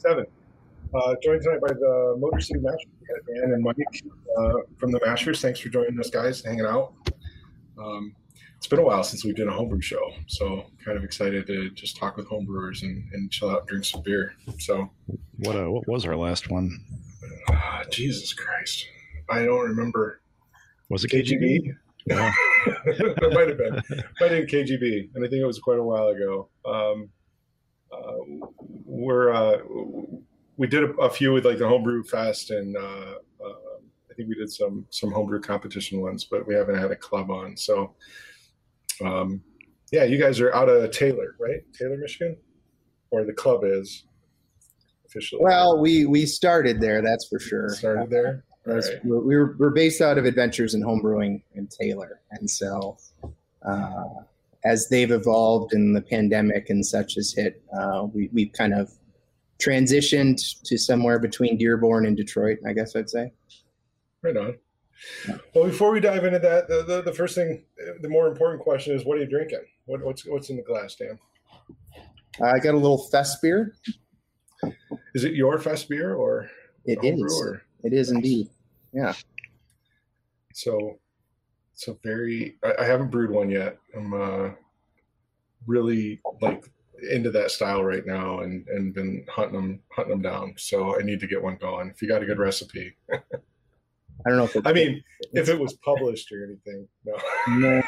67. Uh, joined tonight by the Motor City Mashers. Dan and Mike uh, from the Mashers. Thanks for joining us, guys, hanging out. Um, it's been a while since we've done a homebrew show, so kind of excited to just talk with homebrewers and, and chill out, and drink some beer. So, what uh, what was our last one? Uh, Jesus Christ, I don't remember. Was it KGB? Yeah. it might have been. Might have been KGB, and I think it was quite a while ago. Um, we're uh, we did a, a, few with like the homebrew fest, and uh, uh, I think we did some some homebrew competition ones, but we haven't had a club on. So, um, yeah, you guys are out of Taylor, right? Taylor, Michigan, or the club is officially. Well, we we started there, that's for sure. Started there. Right. We're, we're, we're based out of Adventures in Homebrewing in Taylor, and so uh, as they've evolved and the pandemic and such has hit, uh, we we've kind of transitioned to somewhere between Dearborn and Detroit, I guess I'd say. Right on. Well, before we dive into that, the, the, the, first thing, the more important question is, what are you drinking? What, what's what's in the glass, Dan? I got a little fest beer. Is it your fest beer or? It is. Brewer? It is indeed. Yeah. So, so very. I, I haven't brewed one yet. I'm uh, really like into that style right now and and been hunting them hunting them down. So I need to get one going. If you got a good recipe. I don't know if I mean if it was published or anything. No. no,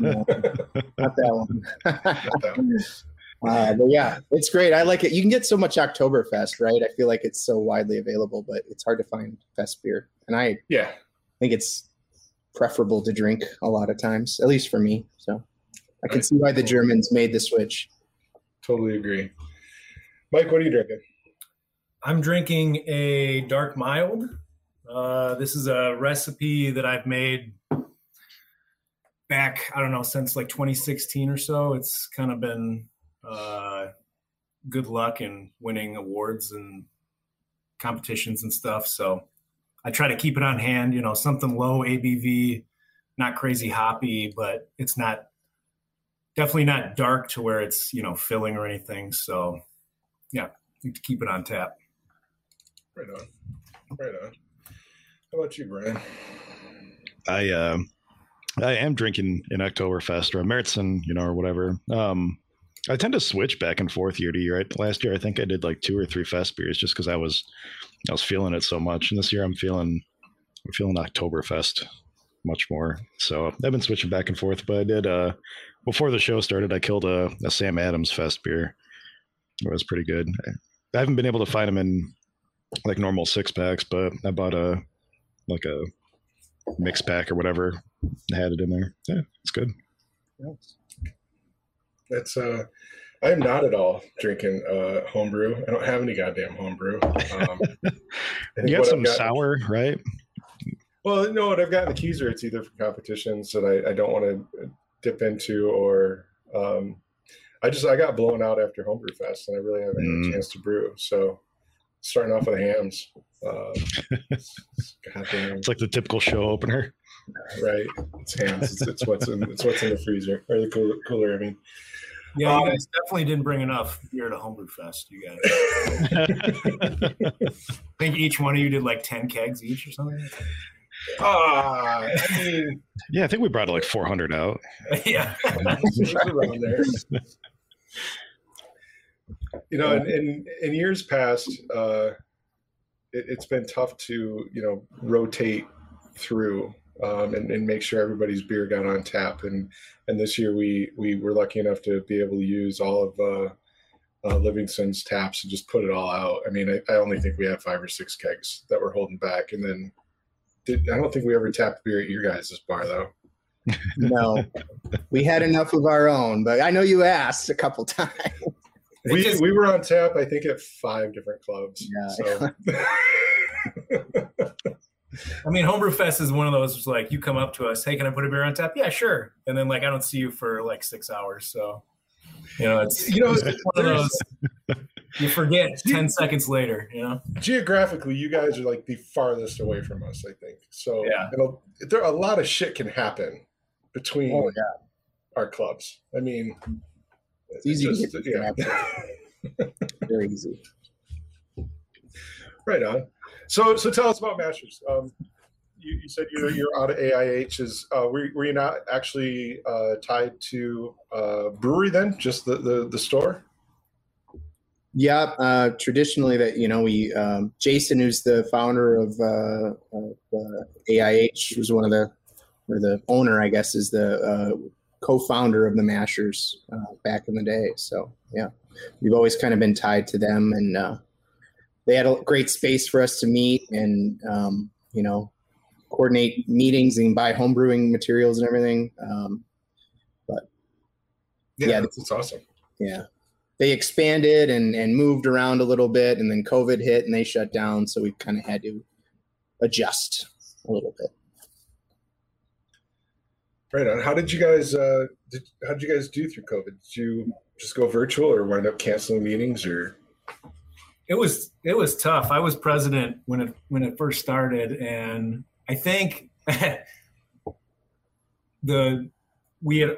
no not that one. not that one. Uh, but yeah, it's great. I like it. You can get so much Oktoberfest, right? I feel like it's so widely available, but it's hard to find fest beer. And I yeah think it's preferable to drink a lot of times, at least for me. So I can see why the Germans made the switch. Totally agree. Mike, what are you drinking? I'm drinking a dark mild. Uh, this is a recipe that I've made back, I don't know, since like 2016 or so. It's kind of been uh, good luck in winning awards and competitions and stuff. So I try to keep it on hand, you know, something low ABV, not crazy hoppy, but it's not definitely not dark to where it's, you know, filling or anything. So yeah, need to keep it on tap. Right on. Right on. How about you, Brian? I uh, I am drinking an Oktoberfest or a Märzen, you know, or whatever. Um, I tend to switch back and forth year to year. I, Last year, I think I did like two or three fest beers just because I was I was feeling it so much. And this year, I'm feeling I'm feeling Oktoberfest much more. So I've been switching back and forth. But I did uh, before the show started, I killed a, a Sam Adams fest beer. It was pretty good. I haven't been able to find them in like normal six packs, but I bought a like a mix pack or whatever. I had it in there. Yeah, it's good. That's uh, I am not at all drinking uh, homebrew. I don't have any goddamn homebrew. Um, you got some sour, right? Well, no, what I've got in the keys it's either for competitions that I, I don't want to dip into, or um, I just I got blown out after homebrew fest, and I really haven't mm. had a mm. chance to brew. So starting off with Hamm's. Uh, it's like the typical show opener, right? It's Hamm's. It's, it's what's in it's what's in the freezer or the cooler. cooler I mean, yeah, you um, guys definitely didn't bring enough beer to Homebrew Fest. You guys, I think each one of you did like ten kegs each or something. Ah, uh, I mean, yeah, I think we brought like 400 out. yeah. You know, in, in, in years past, uh, it, it's been tough to you know rotate through um, and, and, make sure everybody's beer got on tap. And and this year we we were lucky enough to be able to use all of uh, uh, Livingston's taps and just put it all out. I mean, I, I, only think we had five or six kegs that were holding back, and then did, I don't think we ever tapped beer at your guys' bar though. no, we had enough of our own, but I know you asked a couple times. We, just, we were on tap, I think, at five different clubs. Yeah. So. I mean, Homebrew Fest is one of those like you come up to us, hey, can I put a beer on tap? Yeah, sure. And then like I don't see you for like six hours. So you know, it's you know, it's one of those you forget ten seconds later. You know, geographically, you guys are like the farthest away from us. I think so. Yeah, there a lot of shit can happen between oh, yeah. our clubs. I mean, it's easy just, to get yeah. Very easy. Right on. So, so tell us about Mashers. Um, you, you, said you're, you're out of AIH. Is uh, were, were you not actually uh, tied to uh, brewery then? Just the, the, the store? Yeah, uh, traditionally that you know we um, Jason, who's the founder of, uh, of uh, AIH, was one of the or the owner, I guess, is the uh, co-founder of the Mashers uh, back in the day. So yeah, we've always kind of been tied to them, and uh, they had a great space for us to meet and um, you know coordinate meetings and buy homebrewing materials and everything. Um, but yeah, yeah, that's, awesome. Yeah, they expanded and, and moved around a little bit and then COVID hit and they shut down. So we kind of had to adjust a little bit. Right on. How did you guys, uh, did, how did you guys do through COVID? Did you just go virtual or wind up canceling meetings or? It was, it was tough. I was president when it, when it first started. And I think the, we had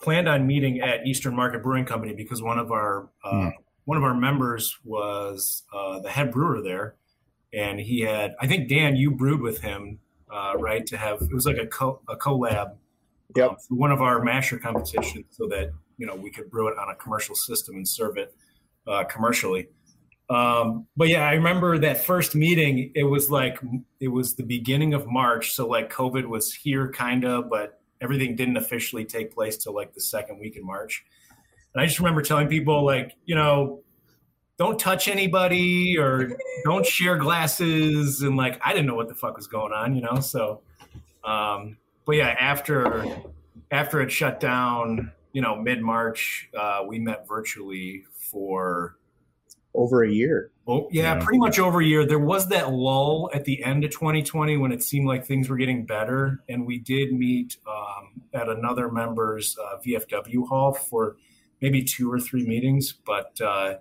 planned on meeting at Eastern Market Brewing Company because one of our uh, mm. one of our members was uh, the head brewer there, and he had I think Dan, you brewed with him, uh, right? To have it was like a co a collab. Yep. Um, for one of our masher competitions, so that you know we could brew it on a commercial system and serve it uh, commercially. Um, but yeah, I remember that first meeting. It was like it was the beginning of March, so like COVID was here, kind of, but everything didn't officially take place till like the second week in March. And I just remember telling people like, you know, don't touch anybody or don't share glasses and like I didn't know what the fuck was going on, you know. So um but yeah, after after it shut down, you know, mid March, uh, we met virtually for over a year. Oh, yeah, yeah, pretty much over a year. There was that lull at the end of 2020 when it seemed like things were getting better, and we did meet um, at another member's uh, VFW hall for maybe two or three meetings. But uh,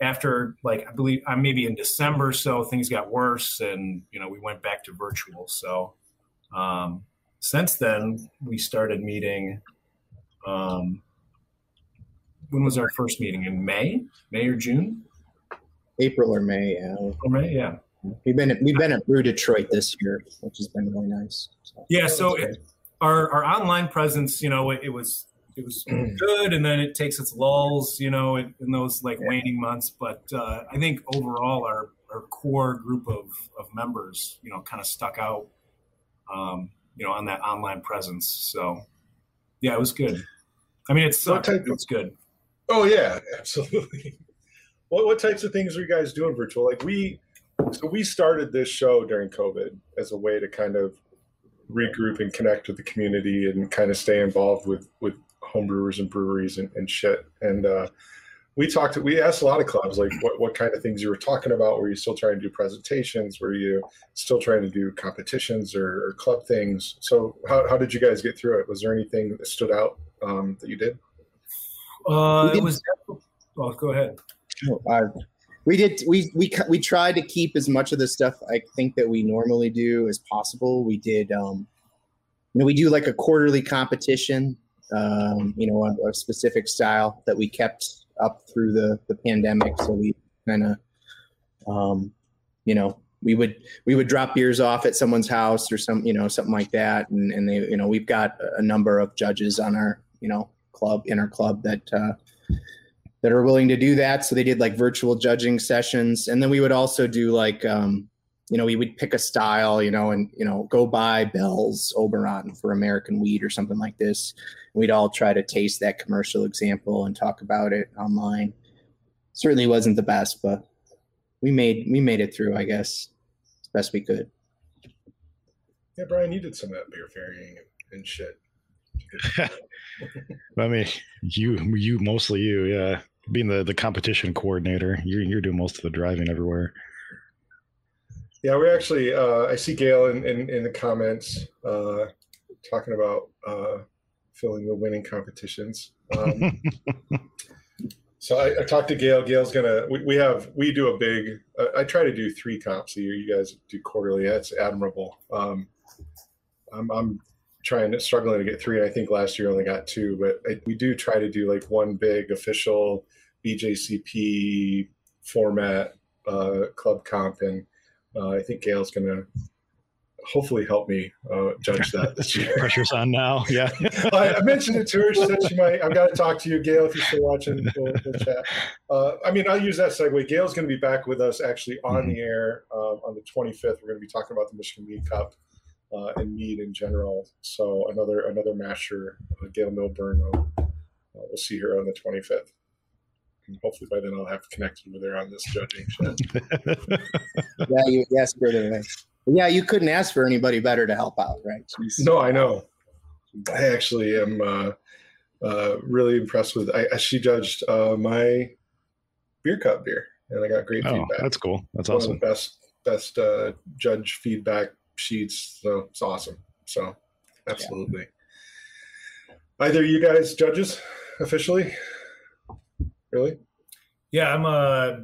after, like, I believe uh, maybe in December, so things got worse, and you know we went back to virtual. So um, since then, we started meeting. Um, when was our first meeting? In May, May or June? April or May. Yeah. April, May, yeah. We've been at, we've been at Brew Detroit this year, which has been really nice. So, yeah. So it, our our online presence, you know, it, it was it was good, and then it takes its lulls, you know, in, in those like yeah. waning months. But uh, I think overall, our our core group of of members, you know, kind of stuck out, um, you know, on that online presence. So yeah, it was good. I mean, it's it's good. Oh yeah, absolutely. What, what types of things are you guys doing virtual? Like we, so we started this show during COVID as a way to kind of regroup and connect with the community and kind of stay involved with with homebrewers and breweries and, and shit. And uh, we talked. We asked a lot of clubs like what what kind of things you were talking about. Were you still trying to do presentations? Were you still trying to do competitions or, or club things? So how how did you guys get through it? Was there anything that stood out um, that you did? Uh, it was. Oh, go ahead. We did we we we tried to keep as much of the stuff I think that we normally do as possible. We did um, you know we do like a quarterly competition, um, you know, a, a specific style that we kept up through the the pandemic. So we kind of um, you know we would we would drop beers off at someone's house or some you know something like that and and they you know we've got a number of judges on our you know club in our club that uh, that are willing to do that. So they did like virtual judging sessions, and then we would also do like, um, you know, we would pick a style, you know, and you know, go buy Bell's Oberon for American wheat or something like this. We'd all try to taste that commercial example and talk about it online. Certainly wasn't the best, but we made we made it through, I guess, as best we could. Yeah, Brian, you did some of that beer ferrying and shit. I mean, you, you mostly you, yeah being the the competition coordinator, you're you're doing most of the driving everywhere. Yeah, we actually. Uh, I see Gail in, in, in the comments uh, talking about uh, filling the winning competitions. Um, so I, I, talked to Gail. Gail's gonna. We, we have we do a big. Uh, I try to do three comps a year. You guys do quarterly. That's admirable. Um, I'm, I'm trying to struggling to get three. I think last year only got two, but I, we do try to do like one big official BJCP format uh, club comp, and uh, I think Gail's going to hopefully help me uh, judge that this year. Pressure's on now. Yeah. I, I, mentioned it to her. She said she might. I've got to talk to you, Gail, if you're still watching the, the chat. Uh, I mean, I'll use that segue. Gail's going to be back with us actually on mm-hmm. the air um, on the 25th. We're going to be talking about the Michigan Mead Cup uh, and mead in general. So another another masher, uh, Gail Milburn. Uh, we'll see her on the 25th. And hopefully by then I'll have connected with her on this judging shit. yeah, you asked her to. Yeah, you couldn't ask for anybody better to help out, right? Jeez. No, I know. I actually am uh, uh, really impressed with. I, she judged uh, my beer cup beer, and I got great oh, feedback. That's cool. That's One awesome. best best uh, judge feedback sheets. So it's awesome. So absolutely. Yeah. Either you guys judges officially? Really? Yeah, I'm a uh,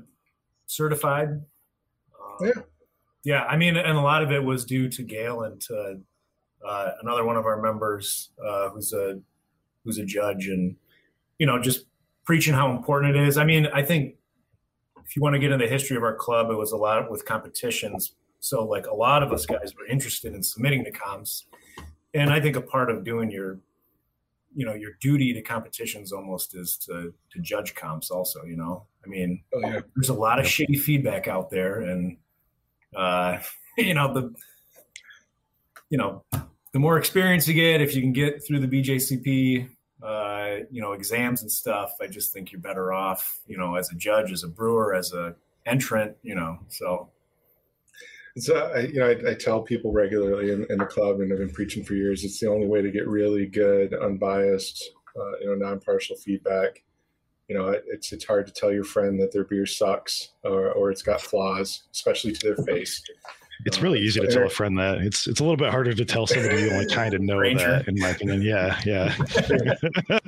certified. Um, yeah. Yeah, I mean, and a lot of it was due to Gail and to uh, another one of our members uh, who's a who's a judge, and you know, just preaching how important it is. I mean, I think if you want to get into the history of our club, it was a lot with competitions. So, like, a lot of us guys were interested in submitting to comps, and I think a part of doing your you know your duty to competitions almost is to to judge comps also you know? I mean oh, yeah. there's a lot of shitty feedback out there and uh you know the you know the more experience you get if you can get through the bjcp uh you know exams and stuff i just think you're better off you know as a judge as a brewer as a entrant you know? So so I, you know, I, I, tell people regularly in, in, the club, and I've been preaching for years. It's the only way to get really good, unbiased, uh, you know, non-partial feedback. You know, it's it's hard to tell your friend that their beer sucks or, or it's got flaws, especially to their face. It's really easy uh, to tell a friend that. It's it's a little bit harder to tell somebody you only kind of know Ranger. that, in my opinion. Yeah, yeah.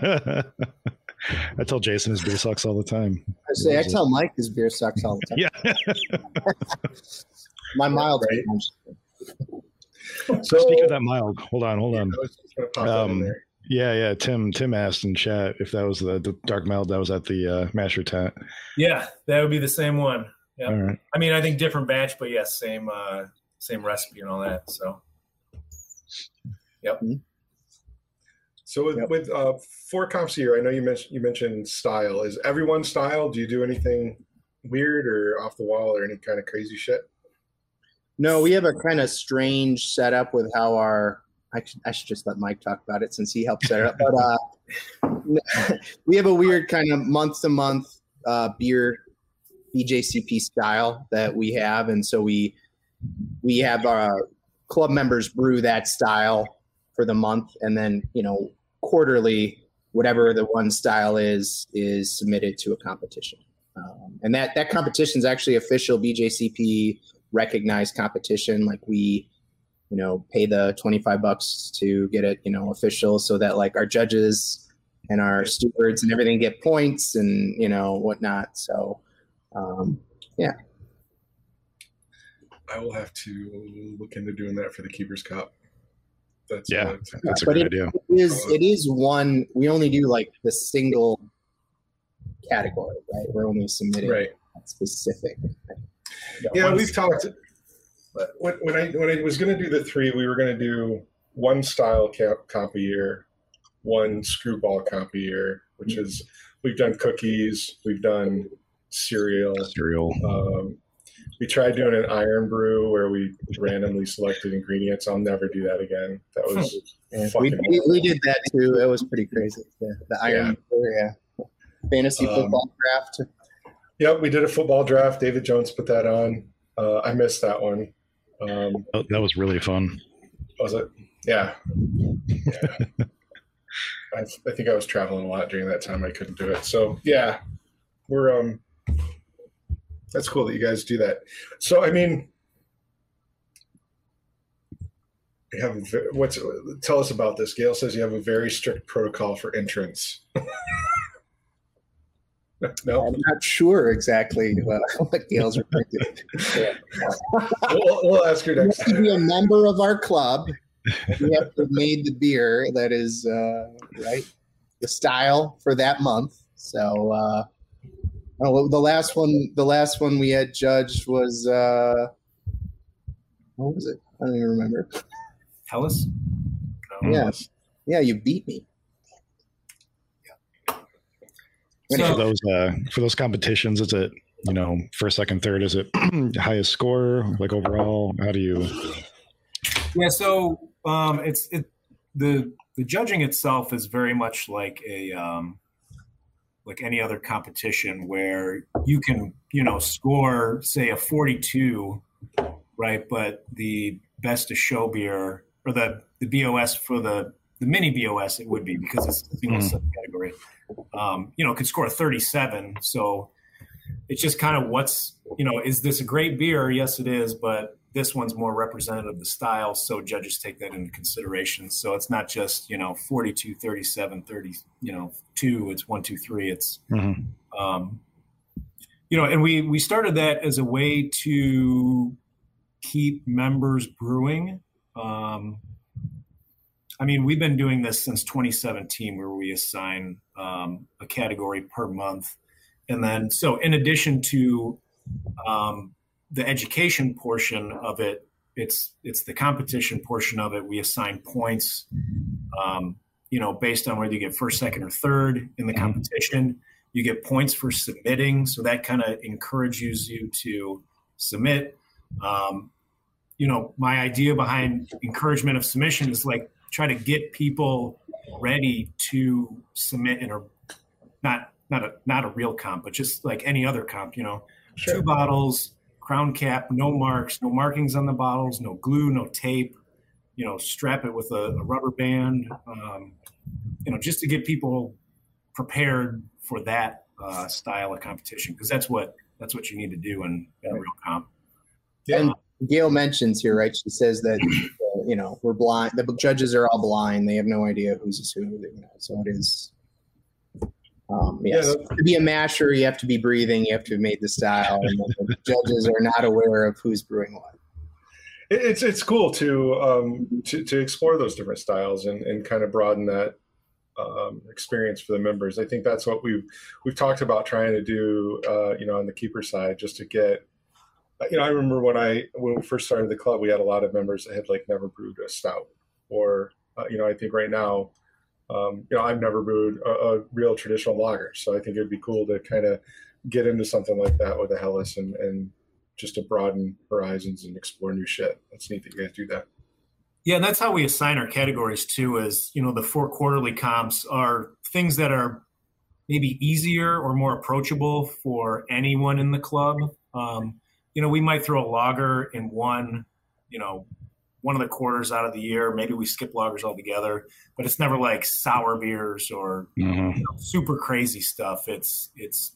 I tell Jason his beer sucks all the time. I say I tell Mike his beer sucks all the time. Yeah. My mild. Right? So speaking of that mild, hold on, hold on. Um, yeah, yeah. Tim, Tim asked in chat if that was the, the dark mild that was at the uh, masher tent. Yeah, that would be the same one. Yeah. All right. I mean, I think different batch, but yes, same, uh, same recipe and all that. So, yep. Mm-hmm. So with, yep. with uh, four comps a year, I know you mentioned you mentioned style. Is everyone style? Do you do anything weird or off the wall or any kind of crazy shit? No, we have a kind of strange setup with how our. I should, I should just let Mike talk about it since he helped set it up. But uh, we have a weird kind of month to month beer BJCP style that we have, and so we we have our club members brew that style for the month, and then you know quarterly, whatever the one style is, is submitted to a competition, um, and that that competition is actually official BJCP recognized competition. Like we, you know, pay the 25 bucks to get it, you know, official so that like our judges and our stewards and everything get points and, you know, whatnot. So, um, yeah. I will have to look into doing that for the Keepers Cup. That's yeah, that's a but it, idea. It is it is one we only do like the single category, right? We're only submitting right. specific yeah, we've talked. When, when I when I was going to do the three, we were going to do one style comp, comp a year, one screwball comp a year, which mm-hmm. is we've done cookies, we've done cereal, cereal. Um, we tried doing an iron brew where we randomly selected ingredients. I'll never do that again. That was yeah, we, we, we, did that too. It was pretty crazy. Yeah, the Iron yeah. Brew, yeah. Fantasy um, football um, draft. Yep, we did a football draft. David Jones put that on. Uh, I missed that one. Um, oh, that was really fun. Was it? Yeah. yeah. I, I, think I was traveling a lot during that time. I couldn't do it. So yeah, we're um. That's cool that you guys do that. So I mean, you have what's tell us about this. Gail says you have a very strict protocol for entrance. no, I'm not sure exactly what, what Gail's referring to. we'll, we'll, ask her next. You have to be a member of our club. You have to have made the beer that is uh, right the style for that month. So uh, the last one, the last one we had judged was uh, What was it? I don't even remember. Helles? No. Yes. Yeah, you beat me. So, for those uh, for those competitions, is it you know first, second, third? Is it highest score like overall? How do you? Yeah, so um, it's it the the judging itself is very much like a um, like any other competition where you can you know score say a 42 right but the best of show beer or the the bos for the the mini bos it would be because it's a single mm. subcategory um, you know could score a 37 so it's just kind of what's you know is this a great beer? Yes it is but this one's more representative of the style so judges take that into consideration. So it's not just you know 42 37 30 you know 2 it's 1 2 3 it's mm-hmm. um, you know and we we started that as a way to keep members brewing. Um, i mean we've been doing this since 2017 where we assign um, a category per month. And then so in addition to um, the education portion of it it's it's the competition portion of it. We assign points um, you know based on whether you get first second or third in the mm-hmm. competition. You get points for submitting. So that kind of encourages you to submit. Um, you know my idea behind encouragement of submission is like try to get people ready to submit in a not not a not a real comp but just like any other comp you know sure. two bottles crown cap, no marks, no markings on the bottles, no glue, no tape. You know, strap it with a, a rubber band. Um, you know, just to get people prepared for that uh, style of competition because that's what that's what you need to do in, in a real comp. Yeah. And Gail mentions here, right? She says that uh, you know we're blind. The judges are all blind; they have no idea who's who. You know, so it is um, yes, yeah, to be a masher, you have to be breathing. You have to have made the style. And the judges are not aware of who's brewing what. It's it's cool to um, to to explore those different styles and, and kind of broaden that um, experience for the members. I think that's what we've we've talked about trying to do. Uh, you know, on the keeper side, just to get. You know, I remember when I when we first started the club, we had a lot of members that had like never brewed a stout, or uh, you know, I think right now um, you know, I've never brewed a, a, real traditional lager, so I think it'd be cool to kind of get into something like that with a Helles and, and just to broaden horizons and explore new shit. That's neat that you guys do that. Yeah, and that's how we assign our categories too. Is you know the four quarterly comps are things that are maybe easier or more approachable for anyone in the club. Um, you know, we might throw a lager in one, you know, one of the quarters out of the year. Maybe we skip lagers altogether, but it's never like sour beers or mm-hmm. you know, super crazy stuff. It's it's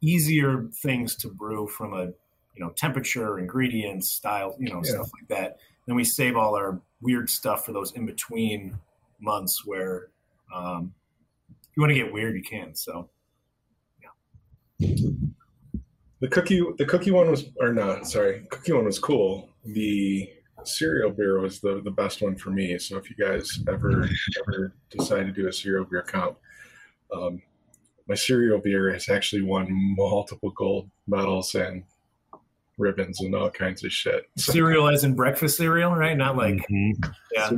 easier things to brew from a you know temperature, ingredients, style, you know yeah. stuff like that. Then we save all our weird stuff for those in between months where um, if you want to get weird, you can. So yeah. The cookie, the cookie one was, or not? Sorry, cookie one was cool. The cereal beer was the, the best one for me. So if you guys ever ever decide to do a cereal beer comp, um, my cereal beer has actually won multiple gold medals and ribbons and all kinds of shit. So, cereal as in breakfast cereal, right? Not like mm-hmm. yeah.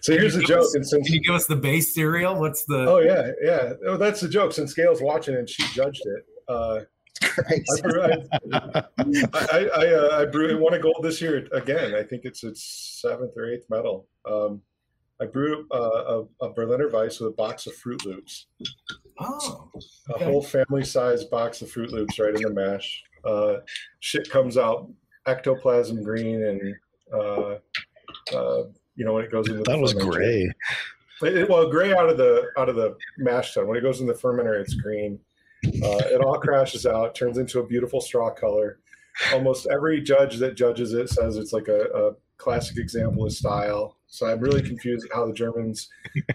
So, here's a joke. Us, since, can you give us the base cereal? What's the? Oh yeah, yeah. Oh, that's the joke. Since Gail's watching and she judged it. Uh, I, brew, I, I, I, uh, I brew, won a gold this year again. I think it's its seventh or eighth medal. Um, I brewed uh, a, a, Berliner Weiss with a box of Froot Loops. Oh, okay. a whole family-sized box of Froot Loops right in the mash. Uh, shit comes out ectoplasm green, and uh, uh, you know when it goes into that was gray. It, well, gray out of the out of the mash tun. When it goes in the fermenter, it's green. Uh, it all crashes out, turns into a beautiful straw color. Almost every judge that judges it says it's like a, a classic example of style. So I'm really confused how the Germans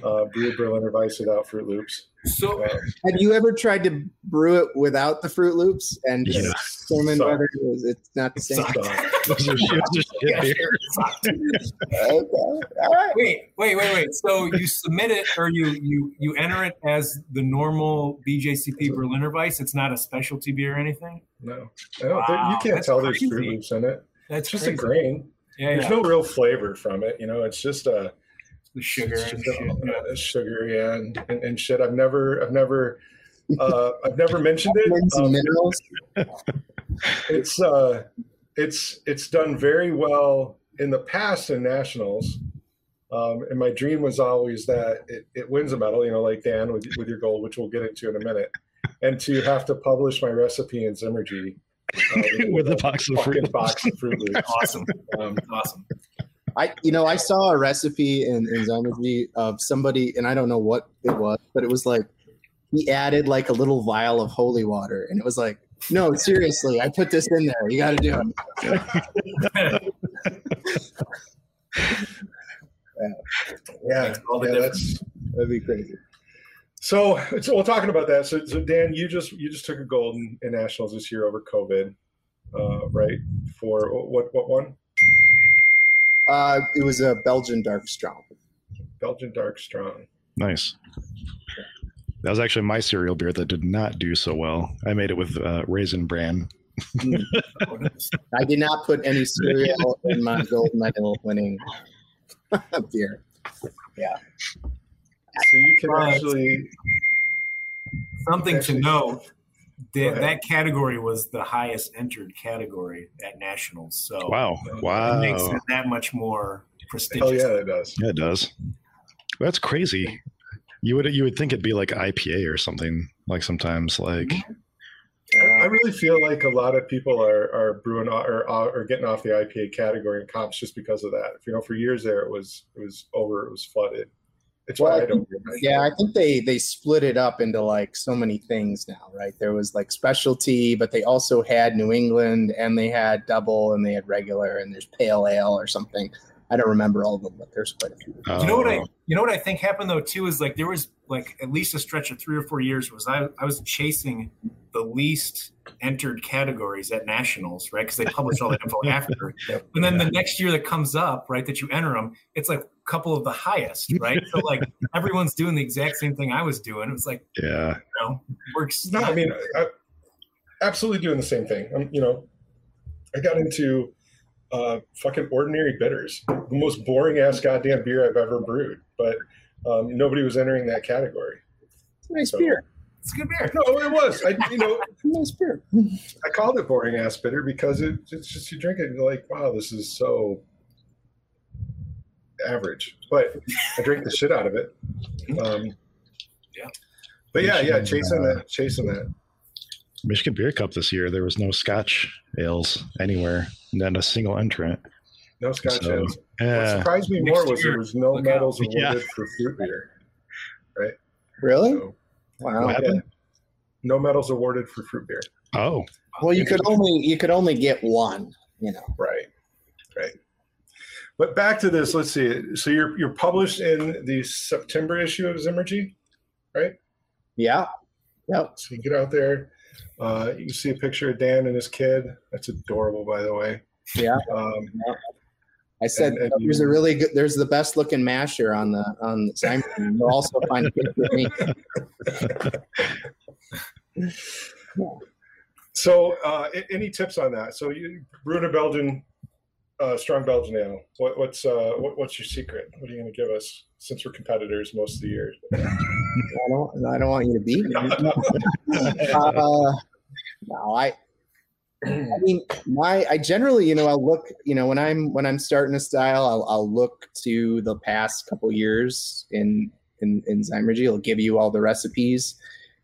uh, brew Berliner Weiss without Froot Loops. So, um, have you ever tried to brew it without the Froot Loops and just yeah. determine whether it was, it's not the same? Those are okay, all right. Wait, wait, wait, wait. So you submit it, or you you you enter it as the normal BJCP Berliner Weiss. It's not a specialty beer or anything. No, wow, you can't tell crazy. there's Froot Loops in it. That's It's just crazy. a grain. Yeah, There's yeah. no real flavor from it. You know, it's just a the sugar it's and just shit. a- Yeah. a sugar, yeah, and, and, and shit. I've never, I've never, uh, I've never mentioned it. Um, minerals. it's uh it's it's done very well in the past in nationals um, and my dream was always that it, it wins a medal you know like dan with, with your gold which we'll get into in a minute and to have to publish my recipe in zymergy uh, With a box of fucking Fruit box of fruit loops Awesome. um, Awesome. I, you know, I saw a recipe in, in Zymergy of somebody, and I don't know what it was, but it was like he added like a little vial of holy water, and it was like, no, seriously, I put this in there. You got to do it. yeah, Makes all the yeah that's That'd be crazy. so so we're talking about that so, so dan you just you just took a gold in, in nationals this year over covid uh, right for what what one Uh, it was a Belgian dark strong. belgian dark strong Nice. That was actually my cereal beer that did not do so well. I made it with uh, raisin bran. I did not put any cereal in my gold medal winning beer. Yeah. So you can Right. actually, Something to note. That, that category was the highest entered category at nationals. So Wow. it makes Wow. it that much more prestigious. oh yeah, it does. Yeah, it does. That's crazy. You would you would think it'd be like IPA or something. Like sometimes, like I really feel like a lot of people are are brewing or uh, or getting off the IPA category in comps just because of that. If You know, for years there it was it was over, it was flooded. It's why Well, I don't. drink IPA. Yeah, I think they they split it up into like so many things now, right? There was like specialty, but they also had New England and they had double and they had regular and there's pale ale or something. I don't remember all of them, but there's quite a few. Oh. You know what I oh, you know what I think happened though too is like there was like at least a stretch of three or four years was I I was chasing the least entered categories at nationals right? Because they publish all the info after. And then the next year that comes up right that you enter them it's like a couple of the highest right? So like everyone's doing the exact same thing I was doing. It was like yeah. you know works No, I mean, I, I- absolutely doing the same thing. I'm, you know, I got into uh, fucking ordinary bitters, the most boring ass goddamn beer I've ever brewed, but um, nobody was entering that category. It's a nice So- beer. it's a good beer No, it was. I, you know, It's nice beer. I called it boring ass bitter because it, it's just you drink it and you're like, wow, this is so average. But I drink the shit out of it. Um, Yeah. But yeah, yeah, chasing that, chasing that. Michigan Beer Cup this year, there was no Scotch ales anywhere, not a single entrant. No Scotch So, ales. What surprised me more was year, there was no medals awarded Yeah. for fruit beer. Right? Really? So, Wow. what happened? no medals awarded for fruit beer. Oh, Well, you could only you could only get one. You know. Right. Right. But back to this, let's see. So you're you're published in the September issue of Zymergy. Right? Yeah. Yep. So you get out there, uh, you can see a picture of Dan and his kid. That's adorable, by the way. Yeah. Um, I said And- and there's a really good. There's the best looking masher on the on the sign. You'll also find a picture me. so, uh, any tips on that? So, you Bruno Belgian, uh, strong Belgian ale. What, what's uh, what, what's your secret? What are you going to give us? Since we're competitors most of the year. I don't. I don't want you to beat me. uh, no, I. I mean, my I generally, you know, I'll look, you know, when I'm when I'm starting a style, I'll, I'll look to the past couple years in in in Zymergy. It'll give you all the recipes,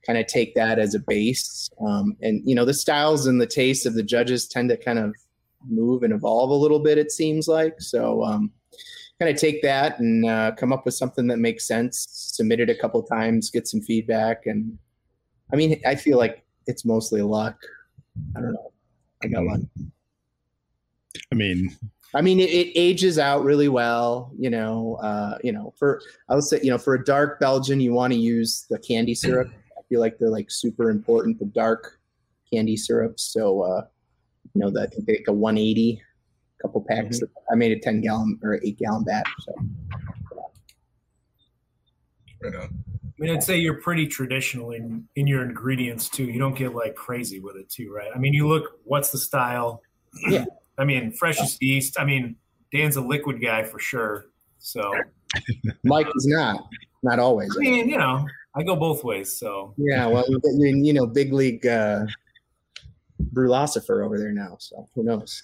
kind of take that as a base, um, and you know, the styles and the tastes of the judges tend to kind of move and evolve a little bit. It seems like so. Um, kind of take that and uh, come up with something that makes sense. Submit it a couple times, get some feedback, and I mean, I feel like it's mostly luck. I don't know. I got luck. I mean, I mean, it, it ages out really well. You know, uh, you know, for I would say, you know, for a dark Belgian, you want to use the candy syrup. I feel like they're like super important. The dark candy syrups. So, uh, you know, that I think they like a 180, couple packs. I made a 10 gallon or eight gallon batch. So. Right on. I mean, I'd say you're pretty traditional in, in your ingredients too. You don't get like crazy with it too, right? I mean, you look, what's the style? Yeah. I mean, freshest yeast. I mean, Dan's a liquid guy for sure. So Mike is not, not always. I mean, you know, I go both ways. So Yeah, well, you you you know, big league uh, Brulosopher over there now. So who knows?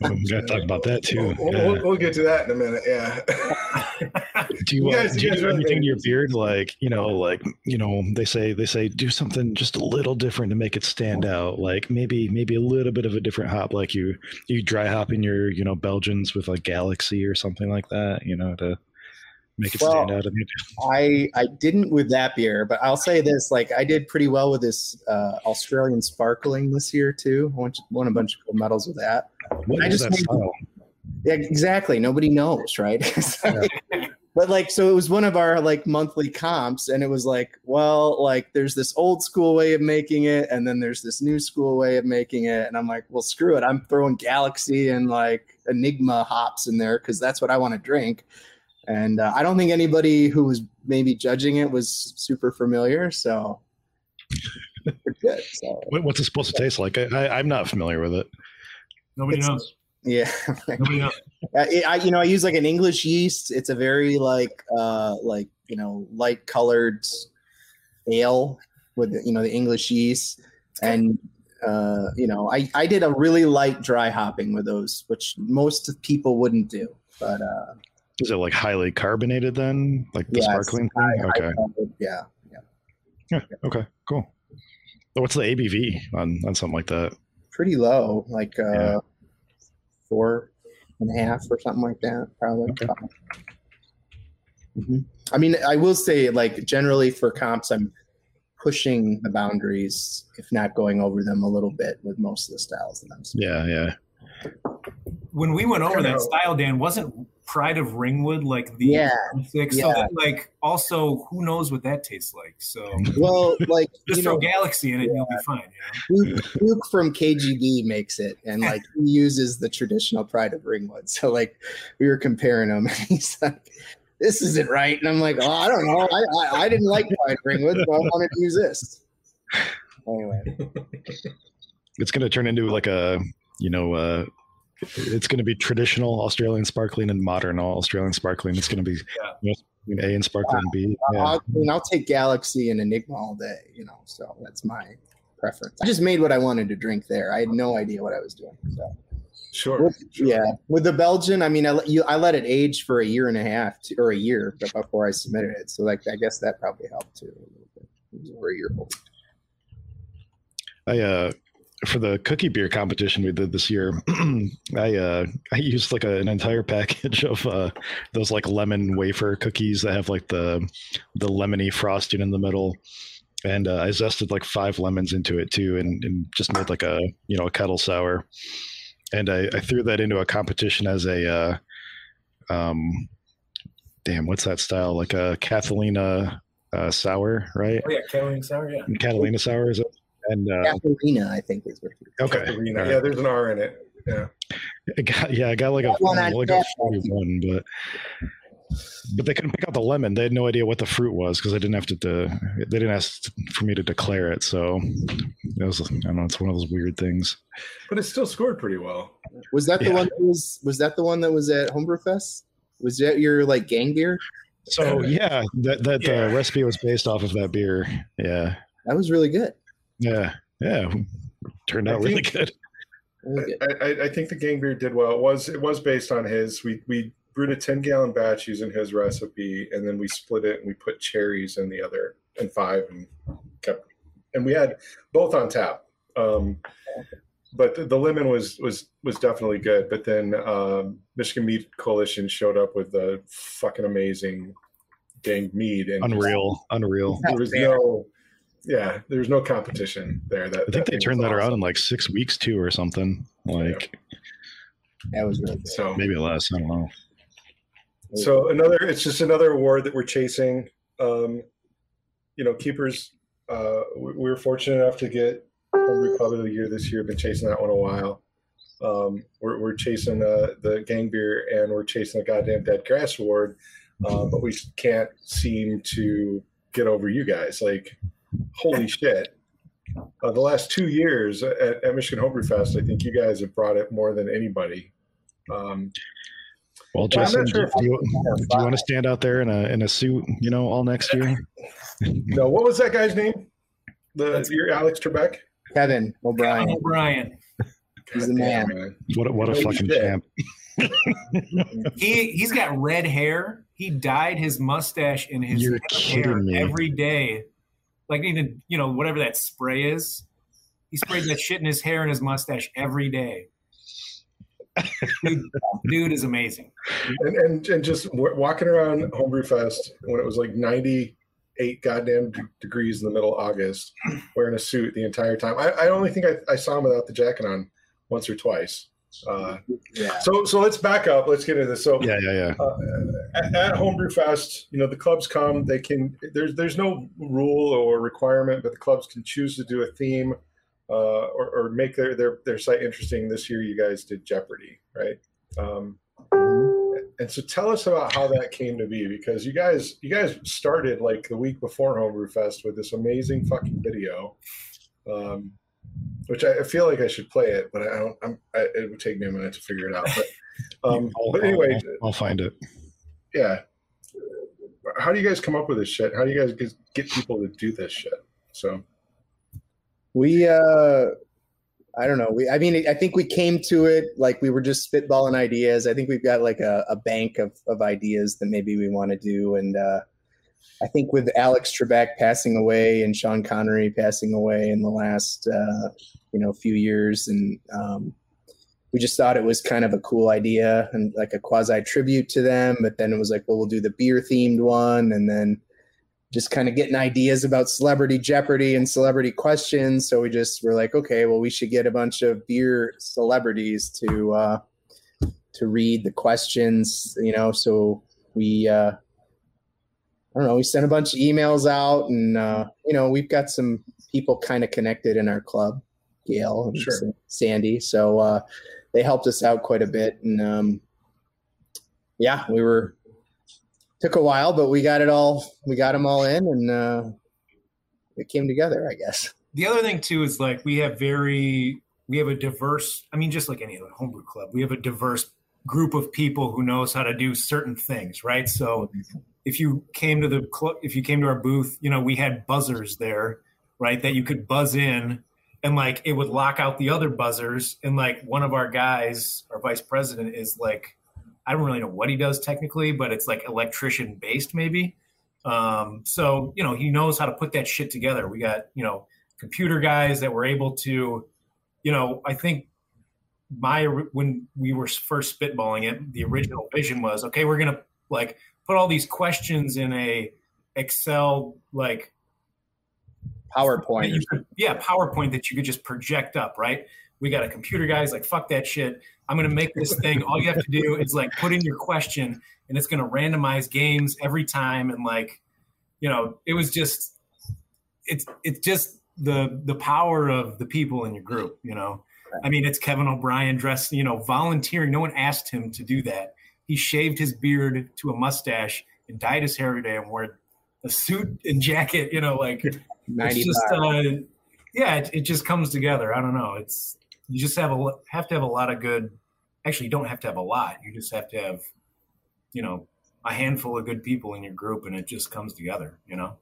we gotta talk about that too. We'll, Yeah. we'll, we'll get to that in a minute. Yeah. do you, You uh, guys- do you you guys do anything think- to your beard like you know like you know they say they say do something just a little different to make it stand out like maybe maybe a little bit of a different hop like you you dry hop in your you know belgians with like galaxy or something like that you know to make it Well, stand out I I I didn't with that beer, but I'll say this: like I did pretty well with this uh, Australian sparkling this year too. I won, won a bunch of gold medals with that. what I just that made-? Yeah, exactly. Nobody knows, right? but like, so it was one of our like monthly comps, and it was like, well, like there's this old school way of making it, and then there's this new school way of making it, and I'm like, well, screw it. I'm throwing Galaxy and like Enigma hops in there because that's what I want to drink. And uh, I don't think anybody who was maybe judging it was super familiar, so good. So What- what's it supposed to taste like I, I, i'm not familiar with it nobody It's- knows. yeah. Nobody knows. It, I, you know, I use like an English yeast. It's a very like, uh, like you know, light colored ale with you know the English yeast, and uh, you know, I I did a really light dry hopping with those, which most people wouldn't do. But uh, is it like highly carbonated then like the Yeah, it's sparkling thing I- okay yeah, yeah Yeah. okay cool what's the abv on on something like that pretty low, like uh, Yeah. four and a half or something like that, probably. Okay. Mhm. I mean, I will say, like, generally for comps, I'm pushing the boundaries, if not going over them a little bit with most of the styles that I'm. yeah yeah When we went over that style, Dan, wasn't Pride of Ringwood like the Yeah, six? yeah. So that, like, also, who knows what that tastes like? So Well, like just you throw know, Galaxy in it, and you'll be fine. You know? Luke, Luke from KGB makes it, and like he uses the traditional Pride of Ringwood. So like we were comparing them, and he's like, "This isn't right," and I'm like, "Oh, I don't know. I I, I didn't like Pride of Ringwood, so I wanted to use this." Anyway, it's going to turn into like a you know uh it's going to be traditional australian sparkling and modern all australian sparkling it's going to be Yeah. you know, between a and sparkling b yeah. I'll, I mean, I'll take Galaxy and Enigma all day, you know. So that's my preference. I just made what I wanted to drink there. I had no idea what I was doing. So. Sure. With- sure. Yeah, with the Belgian, I mean, I let you, I let it age for a year and a half to, or a year before I submitted it. So, like, I guess that probably helped too. A little bit. It was over a year old. i uh for the cookie beer competition we did this year i uh i used like a, an entire package of uh those like lemon wafer cookies that have like the the lemony frosting in the middle and uh, i zested like five lemons into it too and, and just made like a you know a kettle sour and I, I threw that into a competition as a uh, um, damn, what's that style? Like a Catalina uh, sour, right? Oh yeah, Catalina sour. Yeah. Catalina sour is it? And uh, Katharina, I think is what. You, okay, Katerina. all right. Yeah, there's an R in it. Yeah. I got, yeah, I got like a, That one I on only got tap. 41, but but they couldn't pick out the lemon. They had no idea what the fruit was because they didn't have to. De- they didn't ask for me to declare it. So it was, I don't know. It's one of those weird things. But it still scored pretty well. was that the Yeah. one that was? Was that the one that was at Homebrew Fest? Was that your like gang beer? So yeah, that that Yeah. uh, recipe was based off of that beer. Yeah, That was really good. Yeah, yeah. Turned out really think- good. Really good. I, I, I think the gang beer did well. It was it was based on his. We we brewed a ten gallon batch using his recipe, and then we split it and we put cherries in the other and five and kept. And we had both on tap. Um, but the, the lemon was was was definitely good. But then um, Michigan Mead Coalition showed up with the fucking amazing gang mead and Unreal, unreal. There was no, yeah, there's no competition there. That I think they turned was that around in like six weeks too, or something. Like That was really good. So maybe less. I don't know. So another, it's just another award that we're chasing. Um, you know, keepers. Uh, we, we were fortunate enough to get Homebrew Club of the Year this year. Been chasing that one a while. Um, we're, we're chasing uh, the gang beer and we're chasing the goddamn dead grass award, uh, but we can't seem to get over you guys. Like, holy shit! uh, the last two years at, at, Michigan Homebrew Fest, I think you guys have brought it more than anybody. Um, well, Justin, sure do, you, do you want to stand out there in a in a suit, you know, all next year? no, what was that guy's name? The your Alex Trebek? Kevin O'Brien. Kevin O'Brien. He's the man. man. What a, what a fucking champ. he he's got red hair. He dyed his mustache in his You're hair me. every day. Like even you know whatever that spray is. He sprayed that shit in his hair and his mustache every day. dude, dude is amazing. And, and, and just walking around Homebrew Fest when it was like 98 goddamn degrees in the middle of August, wearing a suit the entire time. I, I only think I, I saw him without the jacket on once or twice. Uh, yeah. So so let's back up. Let's get into this. So yeah, yeah, yeah. Uh, at, at Homebrew Fest, you know the clubs come. They can. There's there's no rule or requirement, but the clubs can choose to do a theme uh, or, or make their, their their site interesting. This year, you guys did Jeopardy, right? Um, and so tell us about how that came to be because you guys you guys started like the week before Homebrew Fest with this amazing fucking video. Um, which I feel like I should play it, but I don't. I'm, I, it would take me a minute to figure it out. But, um, but anyway, I'll, I'll, find it. Yeah. How do you guys come up with this shit? How do you guys get, get people to do this shit? So we, uh, I don't know. We, I mean, I think we came to it like we were just spitballing ideas. I think we've got like a, a bank of, of ideas that maybe we want to do, and uh, I think with Alex Trebek passing away and Sean Connery passing away in the last uh, you know few years, and um, we just thought it was kind of a cool idea and like a quasi tribute to them. But then it was like, well, we'll do the beer themed one, and then just kind of getting ideas about celebrity Jeopardy and celebrity questions. So we just were like, okay, well, we should get a bunch of beer celebrities to uh, to read the questions, you know. So we uh, I don't know, we sent a bunch of emails out and, uh, you know, we've got some people kind of connected in our club, Gail and sure. Sandy. So uh, they helped us out quite a bit. And um, yeah, we were, took a while, but we got it all, we got them all in and uh, it came together, I guess. The other thing too is like we have very, we have a diverse, I mean, just like any other homebrew club, we have a diverse group of people who knows how to do certain things, right? So if you came to the club, if you came to our booth, you know, we had buzzers there, right? That you could buzz in and like it would lock out the other buzzers. And like one of our guys, our vice president is like, I don't really know what he does technically, but it's like electrician based maybe. Um, so, you know, he knows how to put that shit together. We got, you know, computer guys that were able to, you know, I think my, when we were first spitballing it, the original vision was, okay, we're to like put all these questions in a Excel like PowerPoint. Could, yeah, PowerPoint that you could just project up, right? We got a computer guys like fuck that shit. I'm gonna make this thing. all you have to do is like put in your question, and it's gonna randomize games every time. And like, you know, it was just, it's it's just the the power of the people in your group. You know, I mean, it's Kevin O'Brien dressed, you know, volunteering. No one asked him to do that he shaved his beard to a mustache and dyed his hair every day and wore a suit and jacket. You know, like it's just uh, yeah, it, it, just comes together. I don't know. It's you just have a have to have a lot of good. Actually, you don't have to have a lot. You just have to have, you know, a handful of good people in your group, and it just comes together. You know.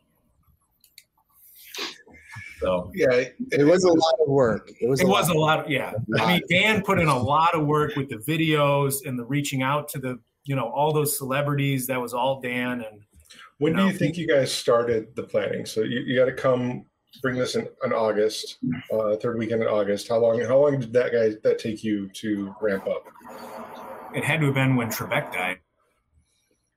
So yeah, it, it was a lot of work. It was. It a was lot. a lot. Of, yeah, I mean, Dan put in a lot of work with the videos and the reaching out to the you know all those celebrities. That was all Dan. And when you know, do you think you guys started the planning? So you, you got to come bring this in, in August, uh, third weekend in August. How long? How long did that guy that take you to ramp up? It had to have been when Trebek died.